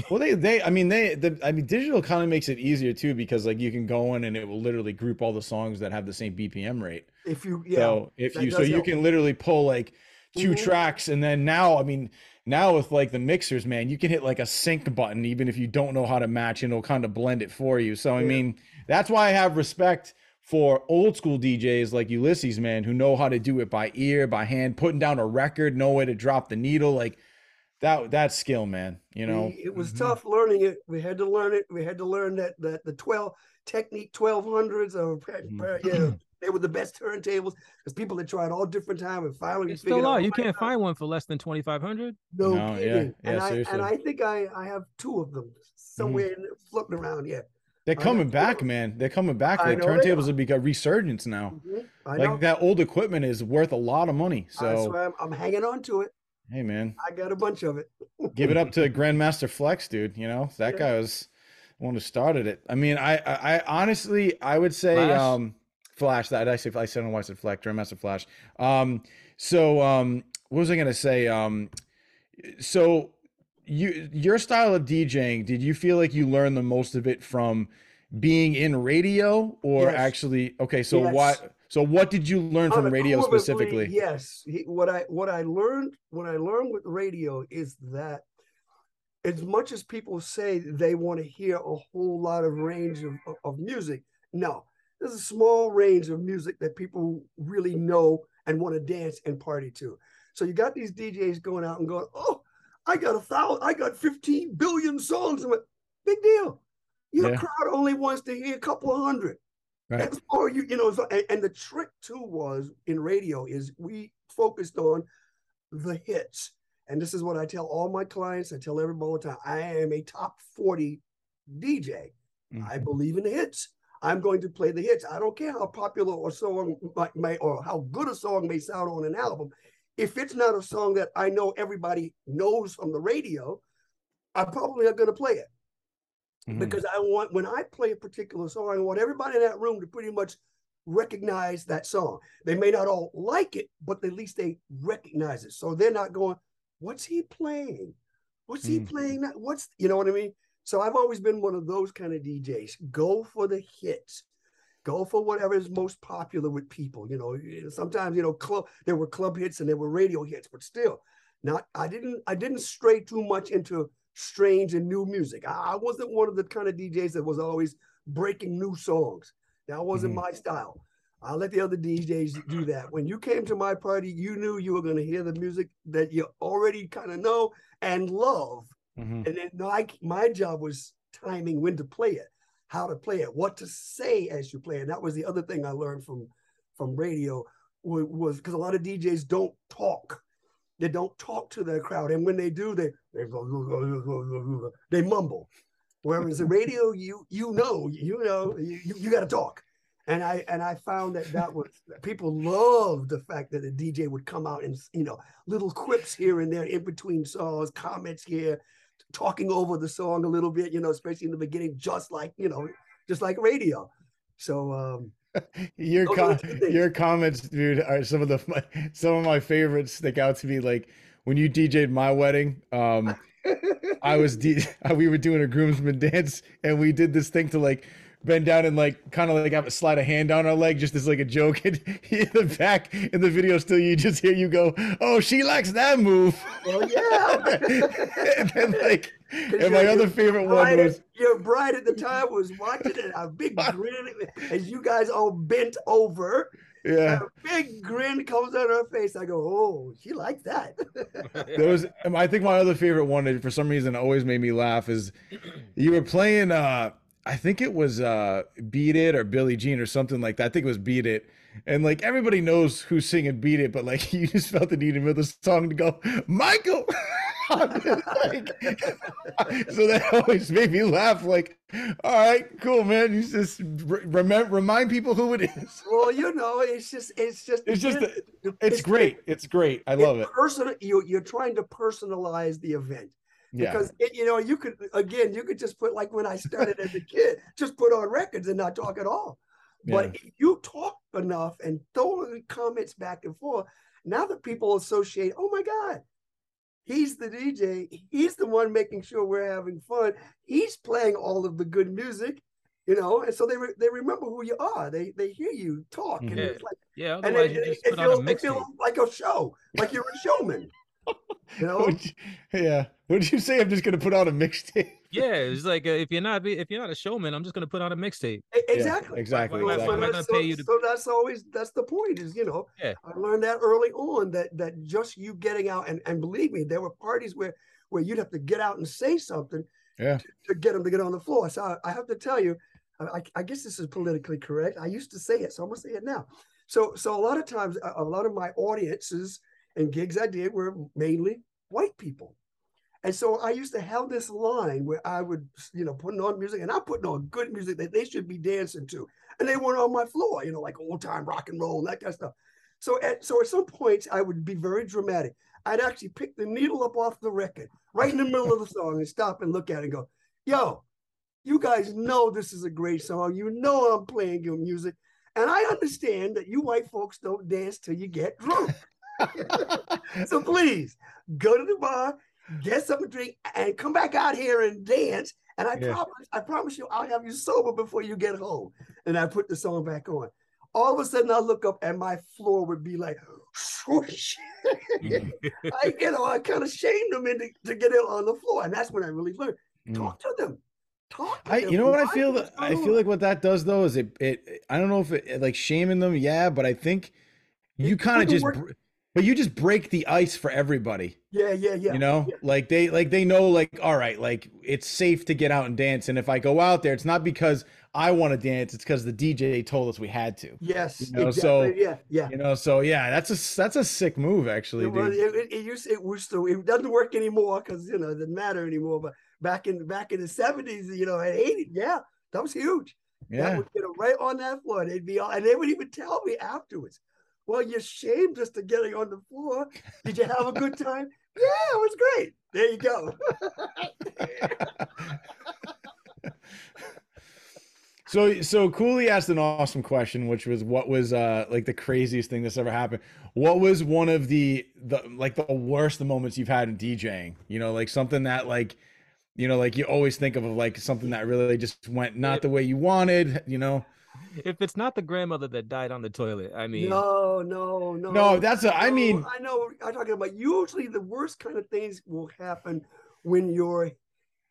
Well, they they. I mean, they. The, I mean, digital kind of makes it easier too because like you can go in and it will literally group all the songs that have the same BPM rate. If you, yeah, So if you so does you can literally pull like 2 Mhm. tracks and then now I mean now with like the mixers, man, you can hit like a sync button even if you don't know how to match and it'll kind of blend it for you. So I Yeah. mean, that's why I have respect for old school DJs like Ulysses, man, who know how to do it by ear, by hand, putting down a record, know where to drop the needle, like that that's skill, man. You know. We- it was Mhm. tough learning it. We had to learn it. We had to learn that that the twelve technique twelve hundreds or Mhm. yeah, they were the best turntables because people had tried all different time and finally it's still out. out. You can't God, find one for less than twenty five hundred. No, No, yeah, kidding. yeah, and I and I think I I have two of them somewhere in, floating around here. They're coming back, of 'em. man. They're coming back. I The turntables have become resurgence now. Mhm. I Like know. that old equipment is worth a lot of money. That's So I'm, I'm hanging on to it. Hey, man, I got a bunch of it. [laughs] give it up to Grandmaster Flex, dude. You know that Yeah. guy was the one who started it. I mean, I, I, I honestly, I would say, Flash? um, Flash. That I say, I said, I don't know I said Flex. Grandmaster Flash. Um, so, um, what was I gonna say? Um, so you, your style of DJing, did you feel like you learned the most of it from being in radio, or Yes. actually? Okay, so Yes. what? So what did you learn from radio specifically? Yes. He- What I what I learned what I learned with radio is that as much as people say they want to hear a whole lot of range of, of- music, no. There's a small range of music that people really know and want to dance and party to. So you got these DJs going out and going, oh, I got a thousand, I got 15 billion songs. I'm like, big deal. Your Yeah. crowd only wants to hear a couple of hundred. Right. That's all you, you know. So, and, and the trick too was in radio is we focused on the hits. And this is what I tell all my clients. I tell everybody all the time. I am a top 40 DJ. I Mhm. believe in the hits. I'm going to play the hits. I don't care how popular a song might, may or how good a song may sound on an album. If it's not a song that I know everybody knows from the radio, I'm probably not going to play it Mhm. because I want when I play a particular song, I want everybody in that room to pretty much recognize that song. They may not all like it, but at least they recognize it. So they're not going, "What's he playing? What's he Mm. playing? That what's you know what I mean?" So I've always been one of those kind of DJs. Go for the hits. Go for whatever is most popular with people. You know, sometimes you know club there were club hits and there were radio hits, but still, not I didn't I didn't stray too much into strange and new music. I, I wasn't one of the kind of DJs that was always breaking new songs. That wasn't Mhm. my style. I let the other DJs do that. When you came to my party, you knew you were going to hear the music that you already kind of know and love. Mhm. And then my my job was timing when to play it, how to play it, what to say as you play it. And that was the other thing I learned from from radio was because a lot of DJs don't talk. They don't talk to their crowd, and when they do, they they, go, they mumble. Whereas the [laughs] radio, you you know, you know, you, you, you got to talk. And I and I found that that was people loved the fact that the DJ would come out and you know little quips here and there in between songs, comments here, talking over the song a little bit, you know, especially in the beginning, just like you know, just like radio. So um, [laughs] your com- the two things. your comments, dude, are some of the my, [laughs] some of my favorites. Stick out to me. Like when you DJ'd my wedding, um, I was D- [laughs] we were doing a groomsman dance, and we did this thing to like bend down and like kind of like have a slide a hand down our leg, just as like a joke. And in the back in the video, still you just hear you go, "Oh, she likes that move." well, yeah. and then like, and my other favorite one was your bride at the time was watching it, a big [laughs] grin as you guys all bent over. yeah. A big grin comes on her face. I go, oh, she likes that. [laughs] There was, I think my other favorite one that for some reason always made me laugh is you were playing, uh, I think it was uh, Beat It or Billie Jean or something like that. I think it was Beat It. And like everybody knows who's singing Beat It, but like [laughs] you just felt the need in the middle of the song to go, Michael. Like, [laughs] so that always made me laugh. Like, all right, cool, man. You just remember, remind people who it is. well, you know, it's just, it's just, It's just, again, it's great. It's great. I love it. Personal, you, you're trying to personalize the event. Yeah. because it, you know you could again you could just put like when i started as a kid just put on records and not talk at all but if you talk enough and throw comments back and forth now that people associate oh my god he's the dj he's the one making sure we're having fun he's playing all of the good music you know and so they re- they remember who you are they they hear you talk and Yeah. it's like Yeah, and it, you it, just it put on a feels, it feels like a show like you're a showman [laughs] you know What'd you- yeah. What did you say? I'm just gonna put out a mixtape. Yeah, it's like uh, if you're not if you're not a showman, I'm just gonna put on a mixtape. Exactly. exactly, So- so exactly. Am I gonna that's- pay so- you to- so that's always that's the point is you know Yeah. I learned that early on that that just you getting out and and believe me there were parties where where you'd have to get out and say something Yeah. to, to get them to get on the floor. So I, I have to tell you, I, I- I guess this is politically correct. I used to say it, so I'm gonna say it now. So so a lot of times a, a lot of my audiences and gigs I did were mainly white people. And so I used to have this line where I would, you know, putting on music and I'm putting on good music that they should be dancing to. And they weren't on my floor, you know, like old time rock and roll and that kind of stuff. So at so at some points I would be very dramatic. I'd actually pick the needle up off the record right in the middle of the song and stop and look at it and go, yo, you guys know this is a great song. You know I'm playing your music. And I understand that you white folks don't dance till you get drunk. [laughs] so please go to the bar, get something to drink, and come back out here and dance. And I Yeah. promise, I promise you, I'll have you sober before you get home. And I put the song back on. All of a sudden, I look up and my floor would be like, swoosh. [laughs] I, you know, I kind of shamed them into to get it on the floor, and that's when I really learned. Mm. Talk to them. Talk. To I, them. you know what I feel that I feel like what that does though is it it I don't know if it like shaming them, yeah, but I think you kind of just work- br- but you just break the ice for everybody. Yeah, yeah, yeah. you know yeah. like they like they know like all right like it's safe to get out and dance and if i go out there it's not because i want to dance it's because the dj told us we had to Yes. you know, so- exactly. yeah, yeah. you know so yeah that's a that's a sick move actually It, was, dude it, it, it used it was so it doesn't work anymore because you know it doesn't matter anymore. But back in back in the seventies, you know, at eighty, yeah, that was huge. That yeah would get them right on that floor. They'd be all, and they would even tell me afterwards. Well, you shamed us to getting on the floor. Did you have a good time? [laughs] yeah, it was great. There you go. [laughs] so so cooley asked an awesome question which was what was uh like the craziest thing that's ever happened what was one of the the like the worst moments you've had in djing you know like something that like you know like you always think of like something that really just went not the way you wanted you know [laughs] If it's not the grandmother that died on the toilet, I mean, no, no, no. No, that's a- I no, mean- I know. I'm talking about usually the worst kind of things will happen when your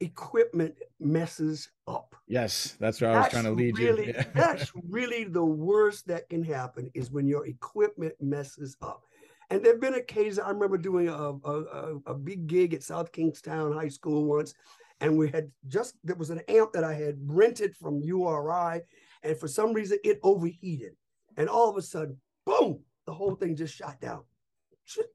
equipment messes up. Yes, that's where I was trying to lead really, you. [laughs] Yeah. that's really the worst that can happen is when your equipment messes up. And there've been occasions I remember doing a, a, a, a big gig at South Kingstown High School once, and we had just there was an amp that I had rented from URI, and for some reason it overheated, and all of a sudden, boom, the whole thing just shot down.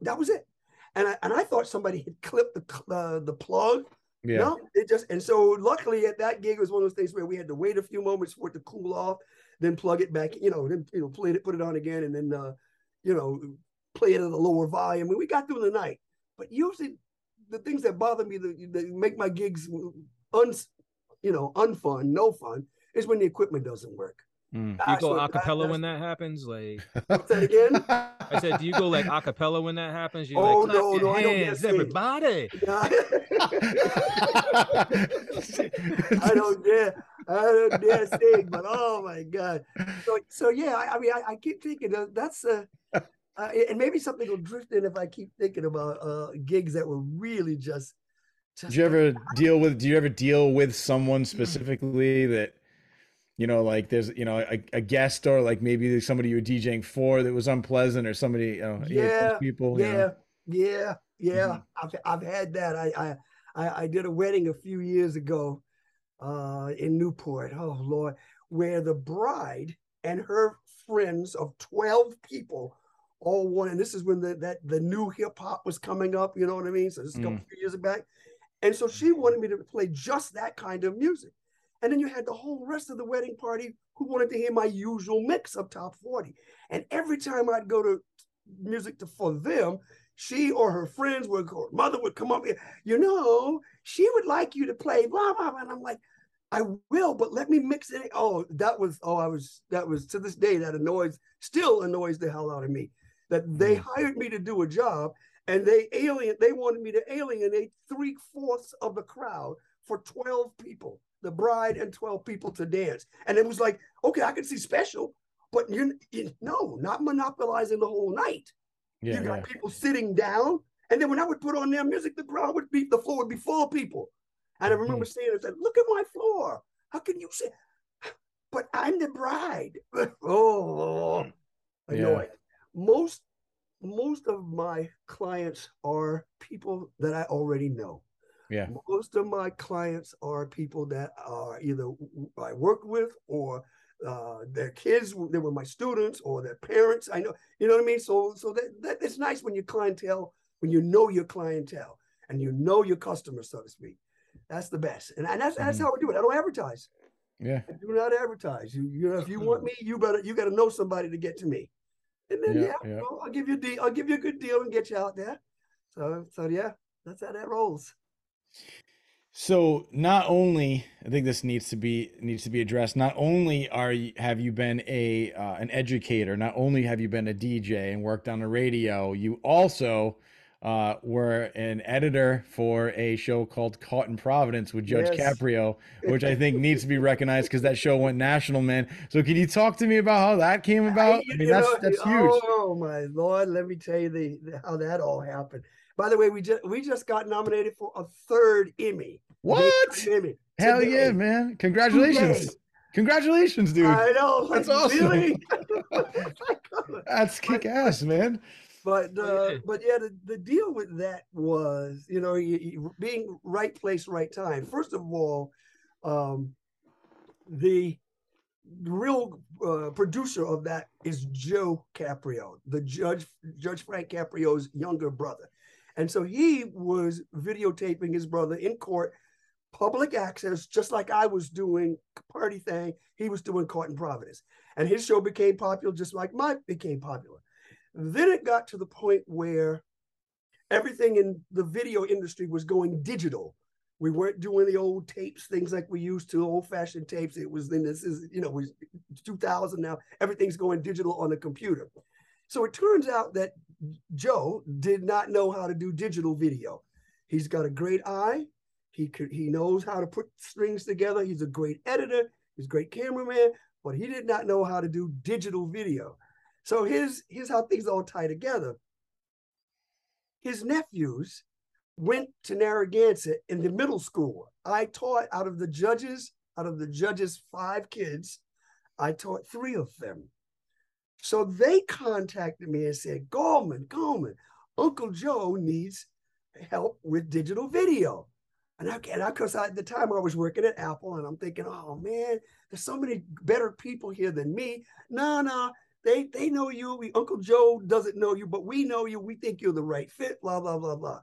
That was it. And I, and I thought somebody had clipped the uh, the plug yeah. no, it just and so luckily at that gig it was one of those things where we had to wait a few moments for it to cool off, then plug it back, you know, then you know, play it, put it on again, and then uh, you know, play it at a lower volume. And we got through the night. But usually the things that bother me that, that make my gigs un you know, unfun, no fun, is when the equipment doesn't work. Mm. Do you go so a that- when that happens? Like What's that again? I said, do you go like a cappella when that happens? You Oh, like clap no, your no, I don't get hands, sing. everybody. [laughs] I don't dare, I don't dare sing, but oh my god! So, so yeah, I, I mean, I, I keep thinking that that's uh, uh, and maybe something will drift in if I keep thinking about uh gigs that were really just. just Did you ever deal with? Do you ever deal with someone specifically that, you know, like there's, you know, a, a guest or like maybe there's somebody you were DJing for that was unpleasant or somebody, you know, you Yeah, people. you yeah, know? yeah, yeah. Mhm. I've I've had that. I I I, did a wedding a few years ago, uh, in Newport. Oh Lord, where the bride and her friends of twelve people all wanted. And this is when the that the new hip hop was coming up. You know what I mean? So this is a couple few years back, and so she wanted me to play just that kind of music. And then you had the whole rest of the wedding party who wanted to hear my usual mix of top 40. And every time I'd go to music to, for them, she or her friends would or mother would come up here, you know, she would like you to play blah blah blah. And I'm like, I will, but let me mix it. Oh, that was oh, I was that was to this day that annoys still annoys the hell out of me. That they mm. hired me to do a job and they alien they wanted me to alienate three fourths of the crowd for 12 people, the bride and 12 people to dance. And it was like, okay, I can see special, but you're you, no, not monopolizing the whole night Yeah. you got yeah. people sitting down, and then when I would put on their music, the ground would be the floor would be full of people. And I remember Mm-hmm. saying, "I said, look at my floor. How can you say?" [sighs] But I'm the bride. [laughs] oh, Yeah. annoying. Most most of my clients are people that I already know. Yeah. Most of my clients are people that are either I work with or uh, their kids, they were my students or their parents. I know, you know what I mean? So, so that, that it's nice when your clientele, when you know your clientele and you know your customers, so to speak. That's the best. And, and that's, that's Mhm. how we do it. I don't advertise. Yeah. I do not advertise. You, you know, if you want me, you better, you got to know somebody to get to me. And then, Yeah, yeah, yeah. well, I'll give you a deal. I'll give you a good deal and get you out there. So, so yeah, that's how that rolls. So not only I think this needs to be needs to be addressed. Not only are you, have you been a uh, an educator, not only have you been a DJ and worked on the radio, you also uh, were an editor for a show called Caught in Providence with Judge Yes. Caprio, which I think needs to be [laughs] recognized because that show went national, man. So can you talk to me about how that came about? you- I mean, that's know, that's huge. Oh my lord, let me tell you the- how that all happened. By the way, we just we just got nominated for a third Emmy. What? Emmy. Hell today. yeah, man! Congratulations, Today. congratulations, dude. I know. That's like, awesome. Really? [laughs] [laughs] That's kick ass, man. but Oh, uh, yeah. but yeah, the, the deal with that was, you know, you, you- being right place, right time. First of all, um, the real uh, producer of that is Joe Caprio, the judge, Judge Frank Caprio's younger brother, and so he was videotaping his brother in court, public access, just like I was doing party thing. He was doing court in Providence, and his show became popular, just like mine became popular. Then it got to the point where everything in the video industry was going digital. We weren't doing the old tapes, things like we used to, old fashioned tapes. It was then this is, you know, was 2000 now. Everything's going digital on the computer. So it turns out that Joe did not know how to do digital video. He's got a great eye. He could he knows how to put strings together. He's a great editor. He's a great cameraman, but he did not know how to do digital video. So here's here's how things all tie together. His nephews went to Narragansett in the middle school. I taught out of the judges, out of the judges' five kids, I taught three of them. So they contacted me and said, Gallman, Gallman, Uncle Joe needs help with digital video. And I, and I, cause at the time I was working at Apple and I'm thinking, oh man, there's so many better people here than me. No, no, they they know you. We, Uncle Joe doesn't know you, but we know you. We think you're the right fit. Blah blah blah blah.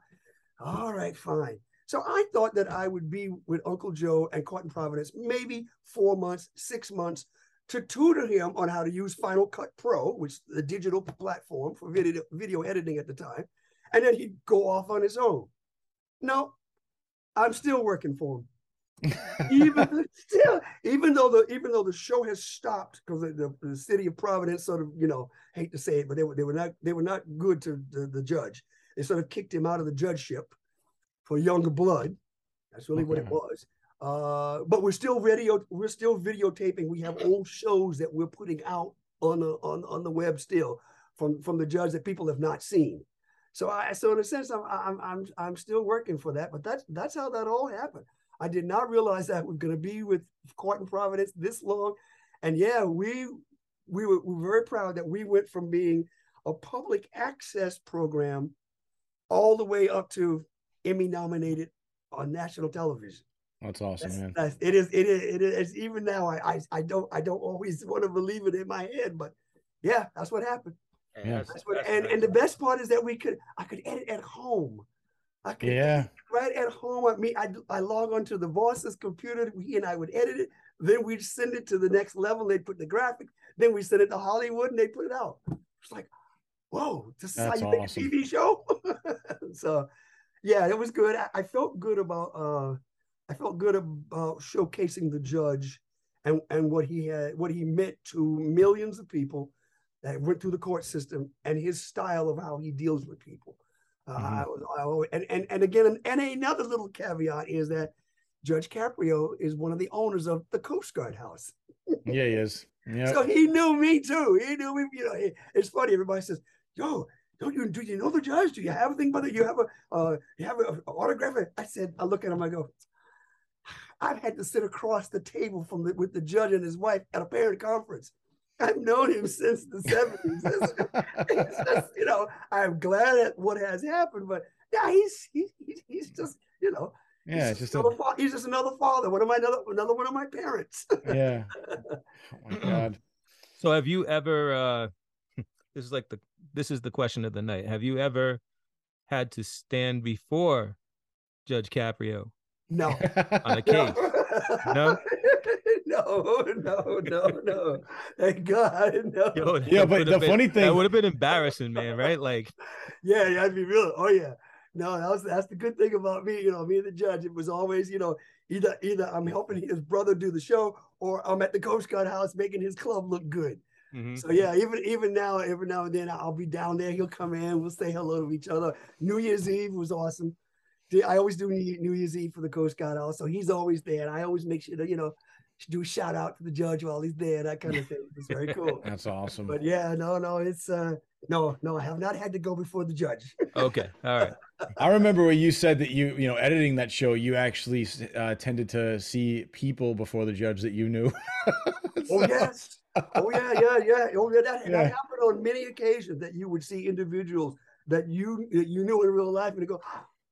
All right, fine. So I thought that I would be with Uncle Joe and in Providence maybe four months, six months to tutor him on how to use Final Cut Pro, which is the digital platform for video video editing at the time, and then he'd go off on his own. No, I'm still working for him. [laughs] even still, even though the even though the show has stopped because the, the, the city of Providence sort of you know hate to say it, but they were they were not they were not good to the, the judge. They sort of kicked him out of the judgeship for younger blood. That's really what it was. Uh, but we're still video we're still videotaping. We have old shows that we're putting out on the on on the web still from from the judge that people have not seen. So I so in a sense I'm I'm I'm I'm still working for that, but that's that's how that all happened. I did not realize that we're going to be with Caught in Providence this long, and yeah, we we were, we were very proud that we went from being a public access program all the way up to Emmy nominated on national television. That's awesome, That's, man. that's, it is it is it is even now I, I I don't I don't always [laughs] want to believe it in my head, but yeah, that's what happened. And Yeah. that's- That's what, that's and and the best part is that we could I could edit at home. I could Yeah. right at home. I mean, I I log onto the boss's computer. He and I would edit it. Then we'd send it to the next level. They'd put the graphic. Then we send it to Hollywood and they put it out. It's like, whoa, this is how you awesome. make a TV show. [laughs] so, yeah, it was good. I, I felt good about. uh I felt good about showcasing the judge and and what he had, what he meant to millions of people that went through the court system and his style of how he deals with people. Uh, I, Mhm. was- I always, and, and and again, and another little caveat is that Judge Caprio is one of the owners of the Coast Guard House, Yeah, he is. Yeah. so he knew me too. He knew me. You know, he- it's funny. Everybody says, "Yo, don't you do you know the judge? Do you have a thing by the you have a uh you have a, a autograph?" I said, I look at him, I go, I've had to sit across the table from the, with the judge and his wife at a parent conference. I've known him since the seventies. [laughs] it's just, you know, I'm glad at what has happened, but yeah, he's he's he's, he's just you know, yeah, he's it's just another a, fa- he's just another father, one of my another another one of my parents. [laughs] yeah. Oh my god. [clears throat] So have you ever uh [laughs] this is like the this is the question of the night. Have you ever had to stand before Judge Caprio no, on a [laughs] case? No? [laughs] no, no, no, no. Thank God, no. Yo, Yeah, but the been- funny that thing- would have been embarrassing, man, right? Like Yeah, yeah, I'd be real. Oh yeah. No, that was that's the good thing about me. You know, me and the judge. It was always, you know, either either I'm helping his brother do the show, or I'm at the Coast Guard house making his club look good. mhm. So yeah, even even now, every now and then I'll be down there. He'll come in. We'll say hello to each other. New Year's Eve was awesome. The- I always do New New Year's Eve for the Coast Guard also. he's always there. And I always make sure to you know do a shout out to the judge while he's there. That kind of [laughs] thing. It's very cool. That's awesome. But yeah, no, no, it's uh no, no, I have not had to go before the judge. [laughs] okay. All right. I remember where you said that you, you know, editing that show, you actually uh, tended to see people before the judge that you knew. [laughs] Oh yes. Oh yeah, yeah, yeah. Oh yeah. That, Yeah. that happened on many occasions that you would see individuals that you that you knew in real life and they go,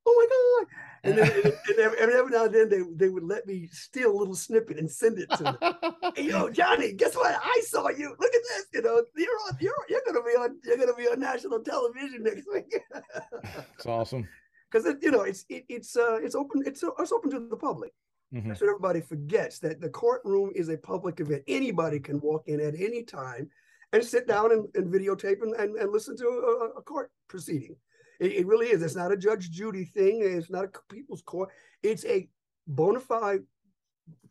oh my god. And then [laughs] and, every, every now and then they, they would let me steal a little snippet and send it to them. [laughs] hey, yo, Johnny, guess what? I saw you. Look at this. You know, you're on, you're you're gonna be on you're gonna be on national television next week. [laughs] It's awesome. Because it, you know, it's it, it's uh it's open it's it's open to the public. Mhm. That's what everybody forgets that the courtroom is a public event. Anybody can walk in at any time and sit down and, and videotape and, and, and listen to a, a court proceeding. It, it really is. It's not a Judge Judy thing. It's not a people's court. It's a bona fide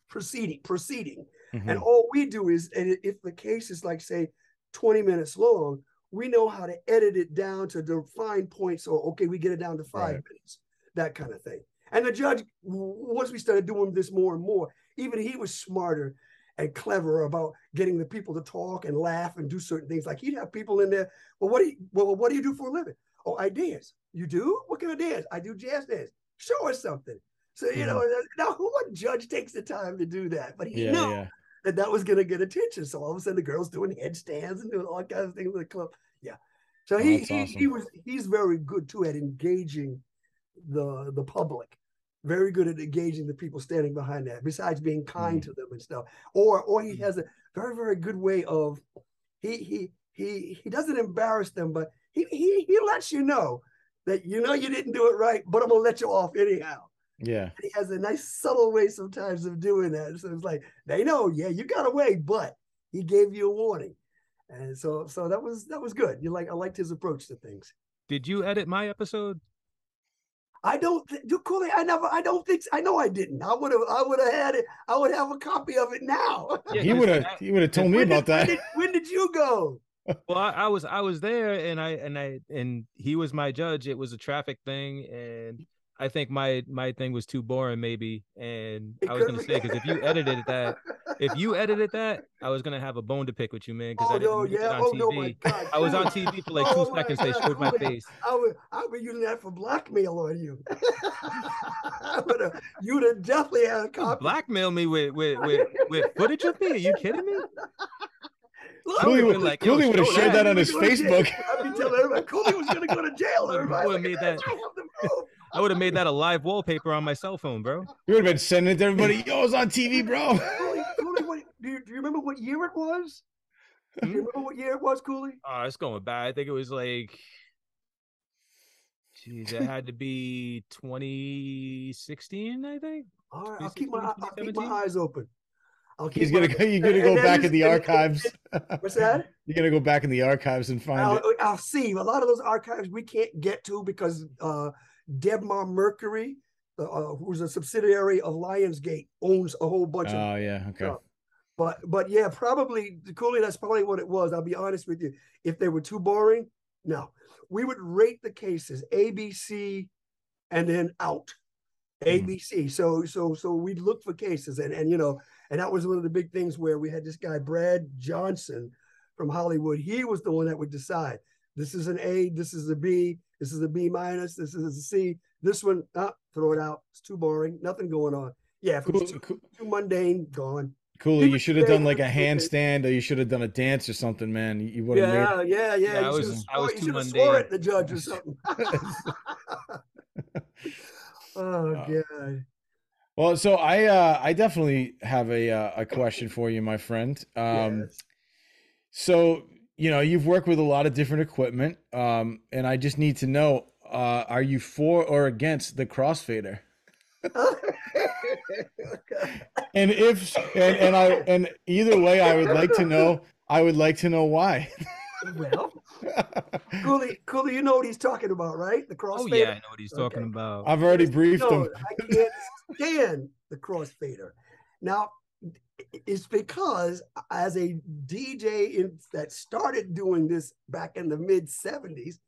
proceeding. Proceeding. Mhm. And all we do is, and if the case is like, say, 20 minutes long, we know how to edit it down to define points. Or, okay, we get it down to five Right. minutes, that kind of thing. And the judge, once we started doing this more and more, even he was smarter and clever about getting the people to talk and laugh and do certain things. Like he'd have people in there, well, what do you, well, what do you do for a living? Oh, I dance. You do? What kind of dance? I do jazz dance. Show us something. So, you know, uh, now who? what judge takes the time to do that? But he Yeah, knew yeah. that that was going to get attention. So all of a sudden, the girls doing headstands and doing all kinds of things in the club. Yeah. So oh, he, he, he awesome. was he's very good too at engaging the the public. Very good at engaging the people standing behind that. Besides being kind mm. to them and stuff, or or he mm. has a very very good way of he he he he doesn't embarrass them, but he he he lets you know that you know you didn't do it right, but I'm gonna let you off anyhow Yeah. he has a nice subtle way sometimes of doing that. So it's like they know, yeah, you got away, but he gave you a warning. And so so that was that was good. You like I liked his approach to things. Did you edit my episode? I don't think, Cooley. I never. I don't think. I know I didn't. I would have. I would have had it. I would have a copy of it now. Yeah, he 'cause would have he would have told me When did- about that. When did, when did you go? Well I, I was i was there and i and i and he was my judge it was a traffic thing and i think my my thing was too boring maybe and It i was gonna say because if you edited that if [laughs] you edited that i was gonna have a bone to pick with you man because Oh i didn't no, yeah. on Oh tv no, my God. i was on tv for like two Oh, my seconds they God, showed my face I would. I would using that for blackmail on you. [laughs] I would have. You'd have definitely had a copy. blackmail me with with with, with footage of me are you kidding me [laughs] Cooley would've like, Cooley would have shared that. that on his He was gonna Facebook. jail. I'd be telling everybody, Cooley was going to go to jail. [laughs] Would've- Everybody, would've look made that- I have the proof. i would have made that a live wallpaper on my cell phone bro You would have been sending it to everybody. Yo, it's on TV, bro. Cooley, [laughs] Cooley, what, do, you, do you remember what year it was? Do Hmm? you remember what year it was, Cooley? Oh, it's going bad. I think it was like, geez, it had to be 2016, I think. All right, I'll keep my I'll keep my eyes open. I'll keep He's gonna go. you're [laughs] gonna go back in the archives. [laughs] What's that? [laughs] You're gonna go back in the archives and find I'll, it. I'll see. A lot of those archives we can't get to because uh, Debmar Mercury, uh, uh, who's a subsidiary of Lionsgate, owns a whole bunch of Oh yeah. Okay. stuff. But but yeah, probably Cooley. That's probably what it was. I'll be honest with you. If they were too boring, no, we would rate the cases A, B, C, and then out. ABC. Mhm. So so so we'd look for cases, and and you know, and that was one of the big things where we had this guy Brad Johnson from Hollywood. He was the one that would decide. This is an A. This is a B. This is a B minus. This is a C. This one, ah, throw it out. It's too boring. Nothing going on. Yeah, if it was Cool, too, cool, too mundane, gone. Cooley, you should have done like a handstand, or you should have done a dance or something, man. You- You would have made. Yeah, yeah, yeah. Yeah, I you was- should've I was too you should've swore mundane. at the judge or something. [laughs] [laughs] oh Uh, god. Well, so I uh I definitely have a uh, a question for you, my friend. Um Yes. so you know, you've worked with a lot of different equipment. Um and I just need to know uh are you for or against the crossfader? [laughs] And if and, and I and either way I would like to know I would like to know why. well, [laughs] Cooley, Cooley, you know what he's talking about, right? The crossfader. Oh, yeah, I know what he's talking about. I've already briefed No, him. I can't stand the crossfader. Now, it's because as a DJ in, that started doing this back in the mid 70s,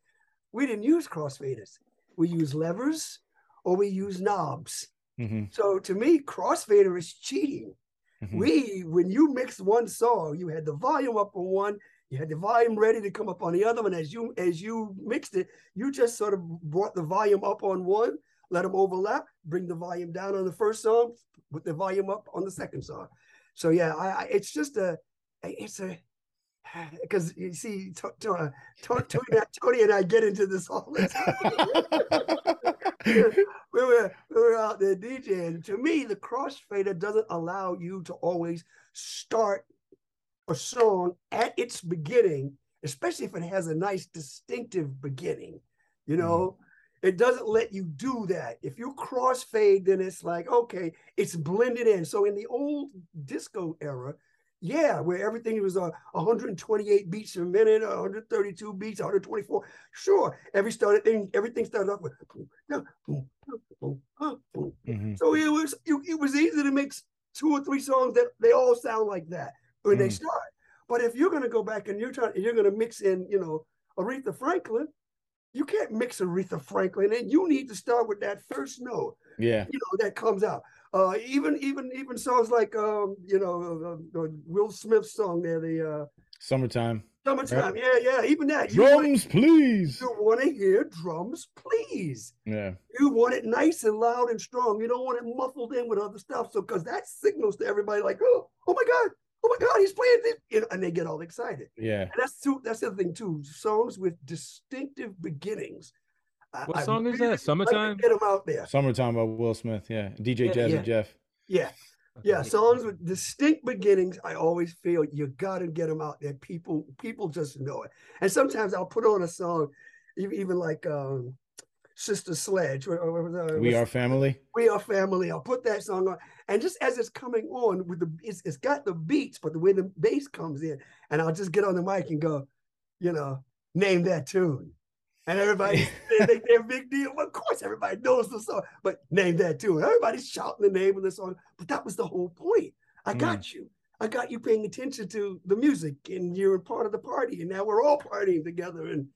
we didn't use crossfaders. We use levers or we use knobs. Mhm, So to me, crossfader is cheating. mhm. We, when you mixed one song, you had the volume up on one, you had the volume ready to come up on the other one. As you as you mixed it, you just sort of brought the volume up on one, let them overlap, bring the volume down on the first song, put the volume up on the second song. So yeah, I, I it's just a, it's a, [sighs] because you see, uh, to, Tony, Tony and I get into this all the time. [laughs] we were we were out there DJing. To me, the crossfader doesn't allow you to always start a song at its beginning, especially if it has a nice distinctive beginning. You know, it doesn't let you do that. If you crossfade, then it's like okay, it's blended in. So in the old disco era. Yeah, where everything was uh, 128 beats a minute, 132 beats, 124. Sure, every started thing, everything started off with Mhm. so it was it was easy to mix two or three songs that they all sound like that when they Mm. start. But if you're gonna go back and you're trying you're gonna mix in, you know, Aretha Franklin, you can't mix Aretha Franklin, and you need to start with that first note, Yeah. you know, that comes out. Uh, even even even songs like um, you know, uh, uh, Will Smith's song there, the uh, Summertime. summertime. Yeah, yeah, even that. Drums, please. you want to hear drums, please. Yeah. You want it nice and loud and strong. You don't want it muffled in with other stuff. So, because that signals to everybody, like, oh, oh my God, oh my God, he's playing this, you know, and they get all excited. Yeah. And that's too. That's the other thing too. Songs with distinctive beginnings. I- What I song is really that? like Summertime? Get them out there. Summertime by Will Smith. Yeah. DJ Yeah, Jazzy yeah. Jeff. Yeah, yeah. Songs with distinct beginnings. I always feel you got to get them out there. People, people just know it. And sometimes I'll put on a song, even, even like um, Sister Sledge. We are family. We Are Family. I'll put that song on, and just as it's coming on with the, it's, it's got the beats, but the way the bass comes in, and I'll just get on the mic and go, you know, name that tune. And everybody [laughs] they think they're a big deal. Well, of course, everybody knows the song, but name that tune. Everybody's shouting the name of the song. But that was the whole point. I Mm. got you. I got you paying attention to the music, and you're a part of the party. And now we're all partying together. And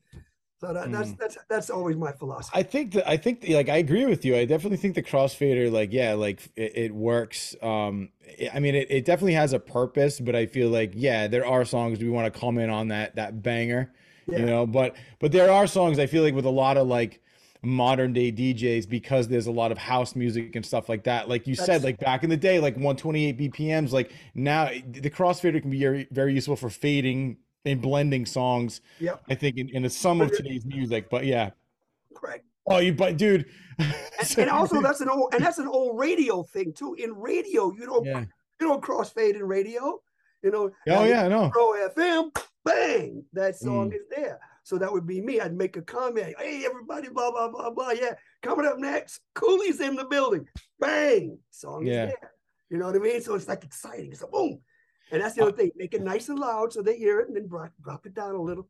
so that, that's Mm. that's that's always my philosophy. I think that I think that, like I agree with you. I definitely think the crossfader, like yeah, like it, it works. Um, I- I mean, it, it definitely has a purpose, but I feel like yeah, there are songs we want to comment on that that banger, Yeah. you know. But but there are songs I feel like with a lot of like modern day DJs because there's a lot of house music and stuff like that. Like you That's- said, like back in the day, like 128 BPMs. Like now, the crossfader can be very, very useful for fading and blending songs. Yep. I think in, in some of today's music, but yeah. Correct. Oh, you but dude. And, [laughs] and also [laughs] that's an old and that's an old radio thing too. In radio, you don't yeah. you don't crossfade in radio. You know. Oh yeah, I know. Pro FM, bang, that Mm. song is there. So that would be me. I'd make a comment. Hey, everybody, blah, blah, blah, blah. Yeah. Coming up next, Cooley's in the building. Bang. Song Yeah. is there. You know what I mean? So it's like exciting. It's a boom. And that's the uh, other thing. Make it nice and loud so they hear it and then drop, drop it down a little.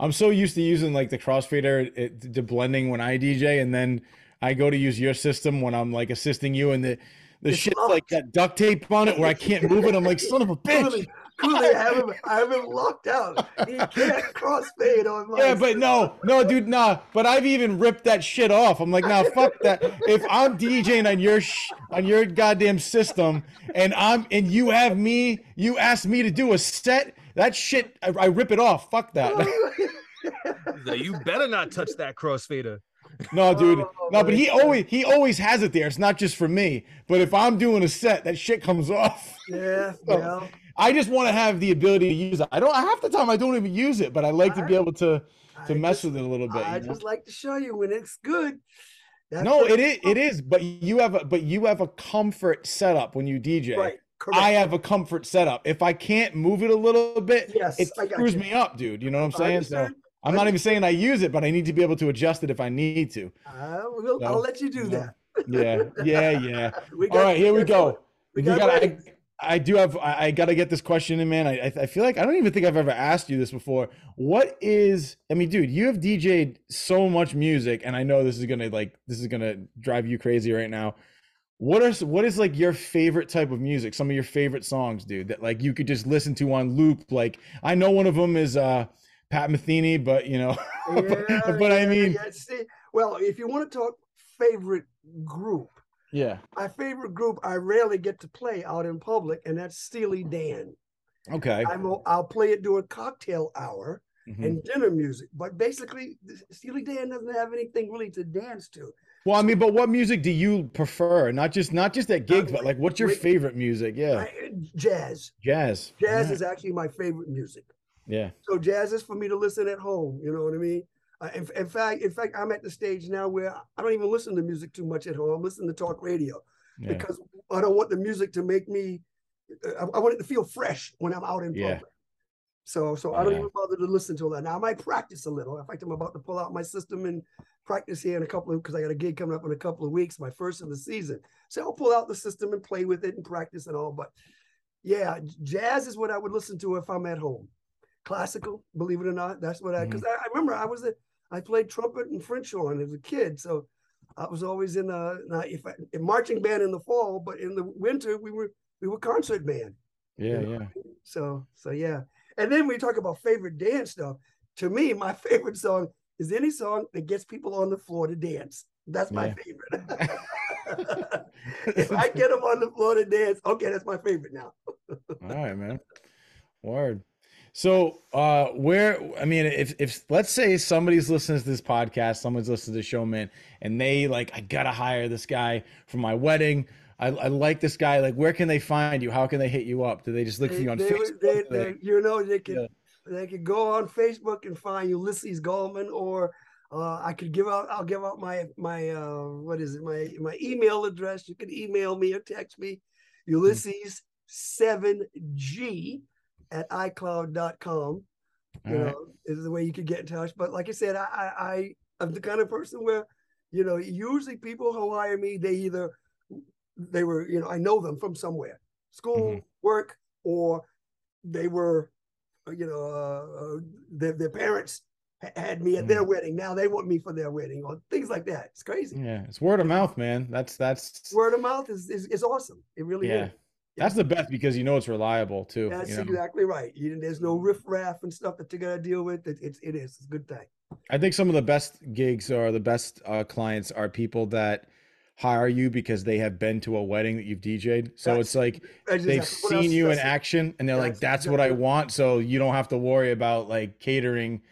I'm so used to using like the crossfader it, to blending when I DJ, and then I go to use your system when I'm like assisting you, and the the It's shit's locked. like got duct tape on it where I can't move it. I'm like, son of a [laughs] bitch. Cooley, Cooley, I have him, I have him locked out. He can't crossfade on my Yeah, but no, no, dude, nah. But I've even ripped that shit off. I'm like, nah, [laughs] fuck that. If I'm DJing on your sh- on your goddamn system, and I'm and you have me, you ask me to do a set, that shit, I, I rip it off. Fuck that. [laughs] [laughs] He's like, you better not touch that crossfader. No, dude. Oh, No, but he God. always he always has it there. It's not just for me. But if I'm doing a set, that shit comes off. Yeah, So, well, I just want to have the ability to use it. I don't half the time I don't even use it, but I like to be able to to I mess just- with it a little bit. I you know? just like to show you when it's good. That's No, it is it is, but you have a but you have a comfort setup when you DJ. Right. Correct. I have a comfort setup. If I can't move it a little bit, Yes, it got screws you. me up, dude. You know what I'm saying? So. I'm not even saying I use it, but I need to be able to adjust it if I need to. I will, So, I'll let you do that. Yeah, yeah, yeah. [laughs] All right, here we got- go. We We got got. I, do have. I, I got to get this question in, man. I, I I feel like I don't even think I've ever asked you this before. What is? I mean, dude, you have DJ'd so much music, and I know this is gonna like this is gonna drive you crazy right now. What are what is like your favorite type of music? Some of your favorite songs, dude, that like you could just listen to on loop. Like I know one of them is uh Pat Metheny, but you know, [laughs] but, Yeah, but I yeah, mean, yeah, well, if you want to talk favorite group, yeah, my favorite group I rarely get to play out in public, and that's Steely Dan. okay. I'm, a- I'll play it during cocktail hour Mhm. and dinner music, but basically, Steely Dan doesn't have anything really to dance to. Well, I mean, but what music do you prefer? Not just not just at gigs, but like what's your favorite music? Yeah, I- jazz. jazz. Jazz is actually my favorite music. yeah. So jazz is for me to listen at home. You know what I mean? Uh, in, in fact, in fact, I'm at the stage now where I don't even listen to music too much at home. I'm listening to talk radio Yeah. because I don't want the music to make me. I, I want it to feel fresh when I'm out in Yeah. public. So, so I don't even bother to listen to that. Now I might practice a little. In fact, I'm about to pull out my system and practice here in a couple of because I got a gig coming up in a couple of weeks, my first of the season. So I'll pull out the system and play with it and practice and all. But yeah, jazz is what I would listen to if I'm at home. Classical, believe it or not, that's what I because I, I remember I was a I played trumpet and French horn as a kid, so I was always in a if I, in marching band in the fall, but in the winter we were we were concert band. Yeah, yeah. So so yeah, and then we talk about favorite dance stuff. To me, my [laughs] favorite song is any song that gets people on the floor to dance. That's my Yeah. favorite. [laughs] if I get them on the floor to dance, okay, that's my favorite now. [laughs] All right, man. Word. So, uh, where I mean, if if let's say somebody's listening to this podcast, someone's listening to the show, and they like, I gotta hire this guy for my wedding. I, I like this guy. Like, where can they find you? How can they hit you up? Do they just look for you on they Facebook? they- they- you know, they can Yeah. they could go on Facebook and find Ulysses Gallman, or uh, I could give out. I'll give out my my uh, what is it? My my email address. You can email me or text me. Hmm. Ulysses seven G at iCloud.com. You All right. know, is the way you could get in touch. But like I said, I I I- I'm the kind of person where, you know, usually people who hire me, they either they were, you know, I know them from somewhere, school, work, or they were, you know, uh, uh, their their parents had me at their wedding. Now they want me for their wedding or things like that. It's crazy. Yeah, it's word of mouth, man. That's that's Word of mouth is, is, is awesome. It really yeah. is. That's the best because you know it's reliable too. That's you know? exactly right. You, there's no riffraff and stuff that you got to deal with. It, it's it is. It's a good thing. I think some of the best gigs or the best uh, clients are people that hire you because they have been to a wedding that you've DJ'd. So That's- it's like they've exactly what I was seen you in stressing. action and they're like, That's that's what I want. So you don't have to worry about like catering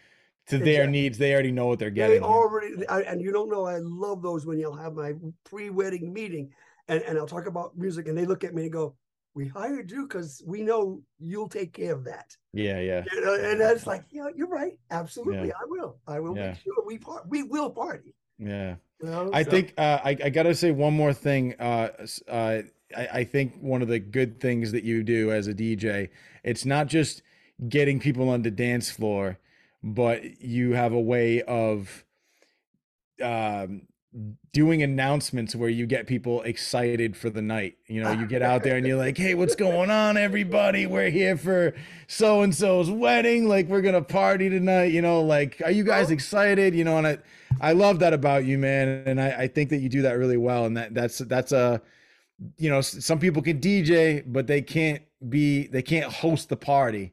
to their Exactly. needs. They already know what they're They getting. already, I, and you don't know, I love those when you'll have my pre-wedding meeting, and, and I'll talk about music, and they look at me and go, "We hired you because we know you'll take care of that." yeah, yeah. You know, and that's like, yeah, you're right, absolutely, I will, I will Yeah. make sure we part, we will party. Yeah. You know, I so- think uh, I, I got to say one more thing. Uh, uh, I, I think one of the good things that you do as a DJ, it's not just getting people on the dance floor, but you have a way of um, doing announcements where you get people excited for the night. You know, you get out there and you're like, "Hey, what's going on, everybody? We're here for so and so's wedding. Like, we're gonna party tonight. You know, like, are you guys excited? You know?" And I, I love that about you, man. And I, I think that you do that really well. And that that's that's a, you know, some people can DJ, but they can't be they can't host the party.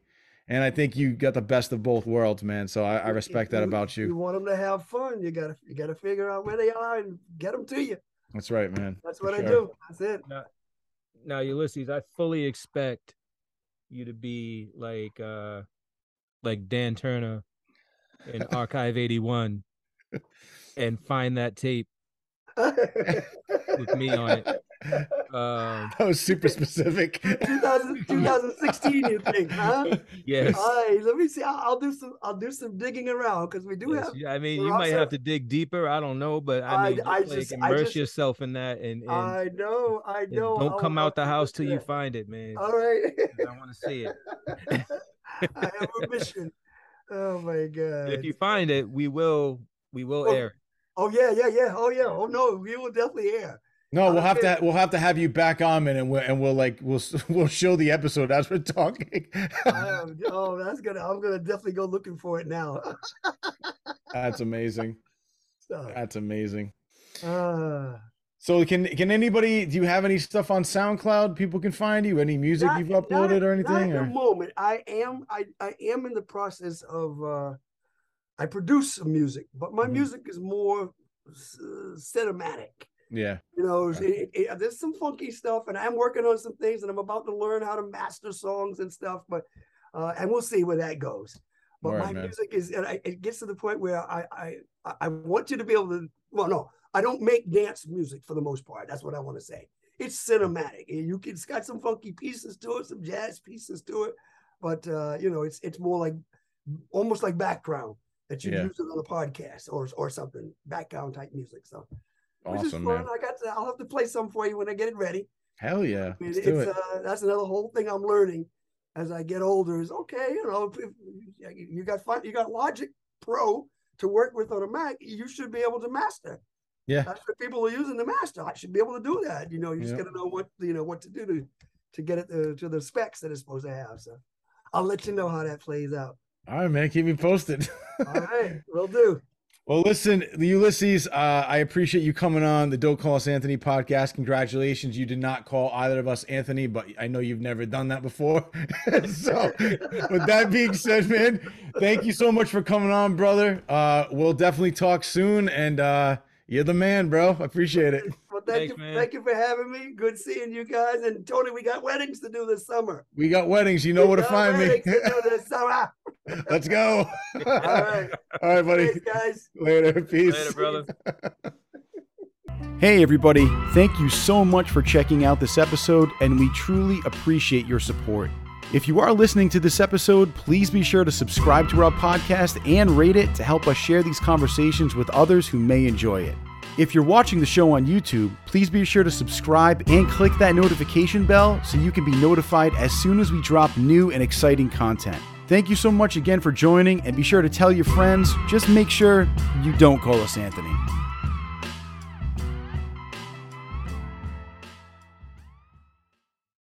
And I think you got the best of both worlds, man. So I, I if respect that about You you. want them to have fun. You gotta, you gotta figure out where they are and get them to you. That's right, man. That's For what I do. That's it. now Ulysses, I fully expect you to be like uh like Dan Turner in [laughs] Archive 81 and find that tape [laughs] with me on it. Um That was super specific. 2000, 2016, you think, huh? [laughs] yes. All right, let me see. I'll, I'll do some. I'll do some digging around because we do yes, have. yeah, I mean, we're you might also- have to dig deeper. I don't know, but I I- mean, just, I like just- I immerse just- yourself in that and, and, I know. I know. don't I'll- come out the house till you find it, man. All right. 'cause [laughs] I want to see it. [laughs] I have a mission. Oh my god. If you find it, we will we will Oh, air. Oh yeah, yeah, yeah. Oh yeah. Oh no, we will definitely air. No, we'll have to we'll have to have you back on, man, and we'll and we'll like we'll [laughs] we'll show the episode as we're talking. [laughs] Am, oh, that's gonna. I'm gonna definitely go looking for it now. [laughs] That's amazing. so, That's amazing. uh, So can can anybody do you have any stuff on SoundCloud people can find you? Any music not- you've uploaded at- or anything? at the moment, I am. I I am in the process of. uh I produce some music, but my Mhm. music is more s- cinematic. Yeah. You know, Okay. it, it- there's some funky stuff, and I'm working on some things, and I'm about to learn how to master songs and stuff. But uh, and we'll see where that goes. But Word, my man. music is, and I, it gets to the point where I, I I want you to be able to. Well, no, I don't make dance music for the most part. That's what I want to say. It's cinematic. and You can, it's got some funky pieces to it, some jazz pieces to it, but uh, you know, it's it's more like almost like background that you Yeah. use it on a podcast or or something, background type music. So which is fun. man. I got to, I'll have to play some for you when I get it ready. Hell yeah. I mean, it's it. uh, that's another whole thing I'm learning as I get older. Is okay, you know, you got fun, you got Logic Pro to work with on a Mac, you should be able to master. Yeah. That's what people are using to master. I should be able to do that. You know, you just got to know what you know what to do to to get it to, to the specs that it's supposed to have. So I'll let you know how that plays out. All right, man. Keep me posted. [laughs] All right, will do. Well, listen, Ulysses, uh, I appreciate you coming on the Don't Call Us Anthony podcast. Congratulations. You did not call either of us Anthony, but I know you've never done that before. [laughs] so, with that being said, man, thank you so much for coming on, brother. Uh, we'll definitely talk soon. And uh, you're the man, bro. I appreciate it. [laughs] Well, thank Thanks, you, man. thank you for having me. Good seeing you guys. And Tony, we got weddings to do this summer. We got weddings. You know where to find me. to this [laughs] summer. Let's go. [laughs] All right, All right, buddy. Thanks, guys. Later. Peace. Later, brother. Hey, everybody, thank you so much for checking out this episode, and we truly appreciate your support. If you are listening to this episode, please be sure to subscribe to our podcast and rate it to help us share these conversations with others who may enjoy it. If you're watching the show on YouTube, please be sure to subscribe and click that notification bell so you can be notified as soon as we drop new and exciting content. Thank you so much again for joining, and be sure to tell your friends. Just make sure you don't call us Anthony.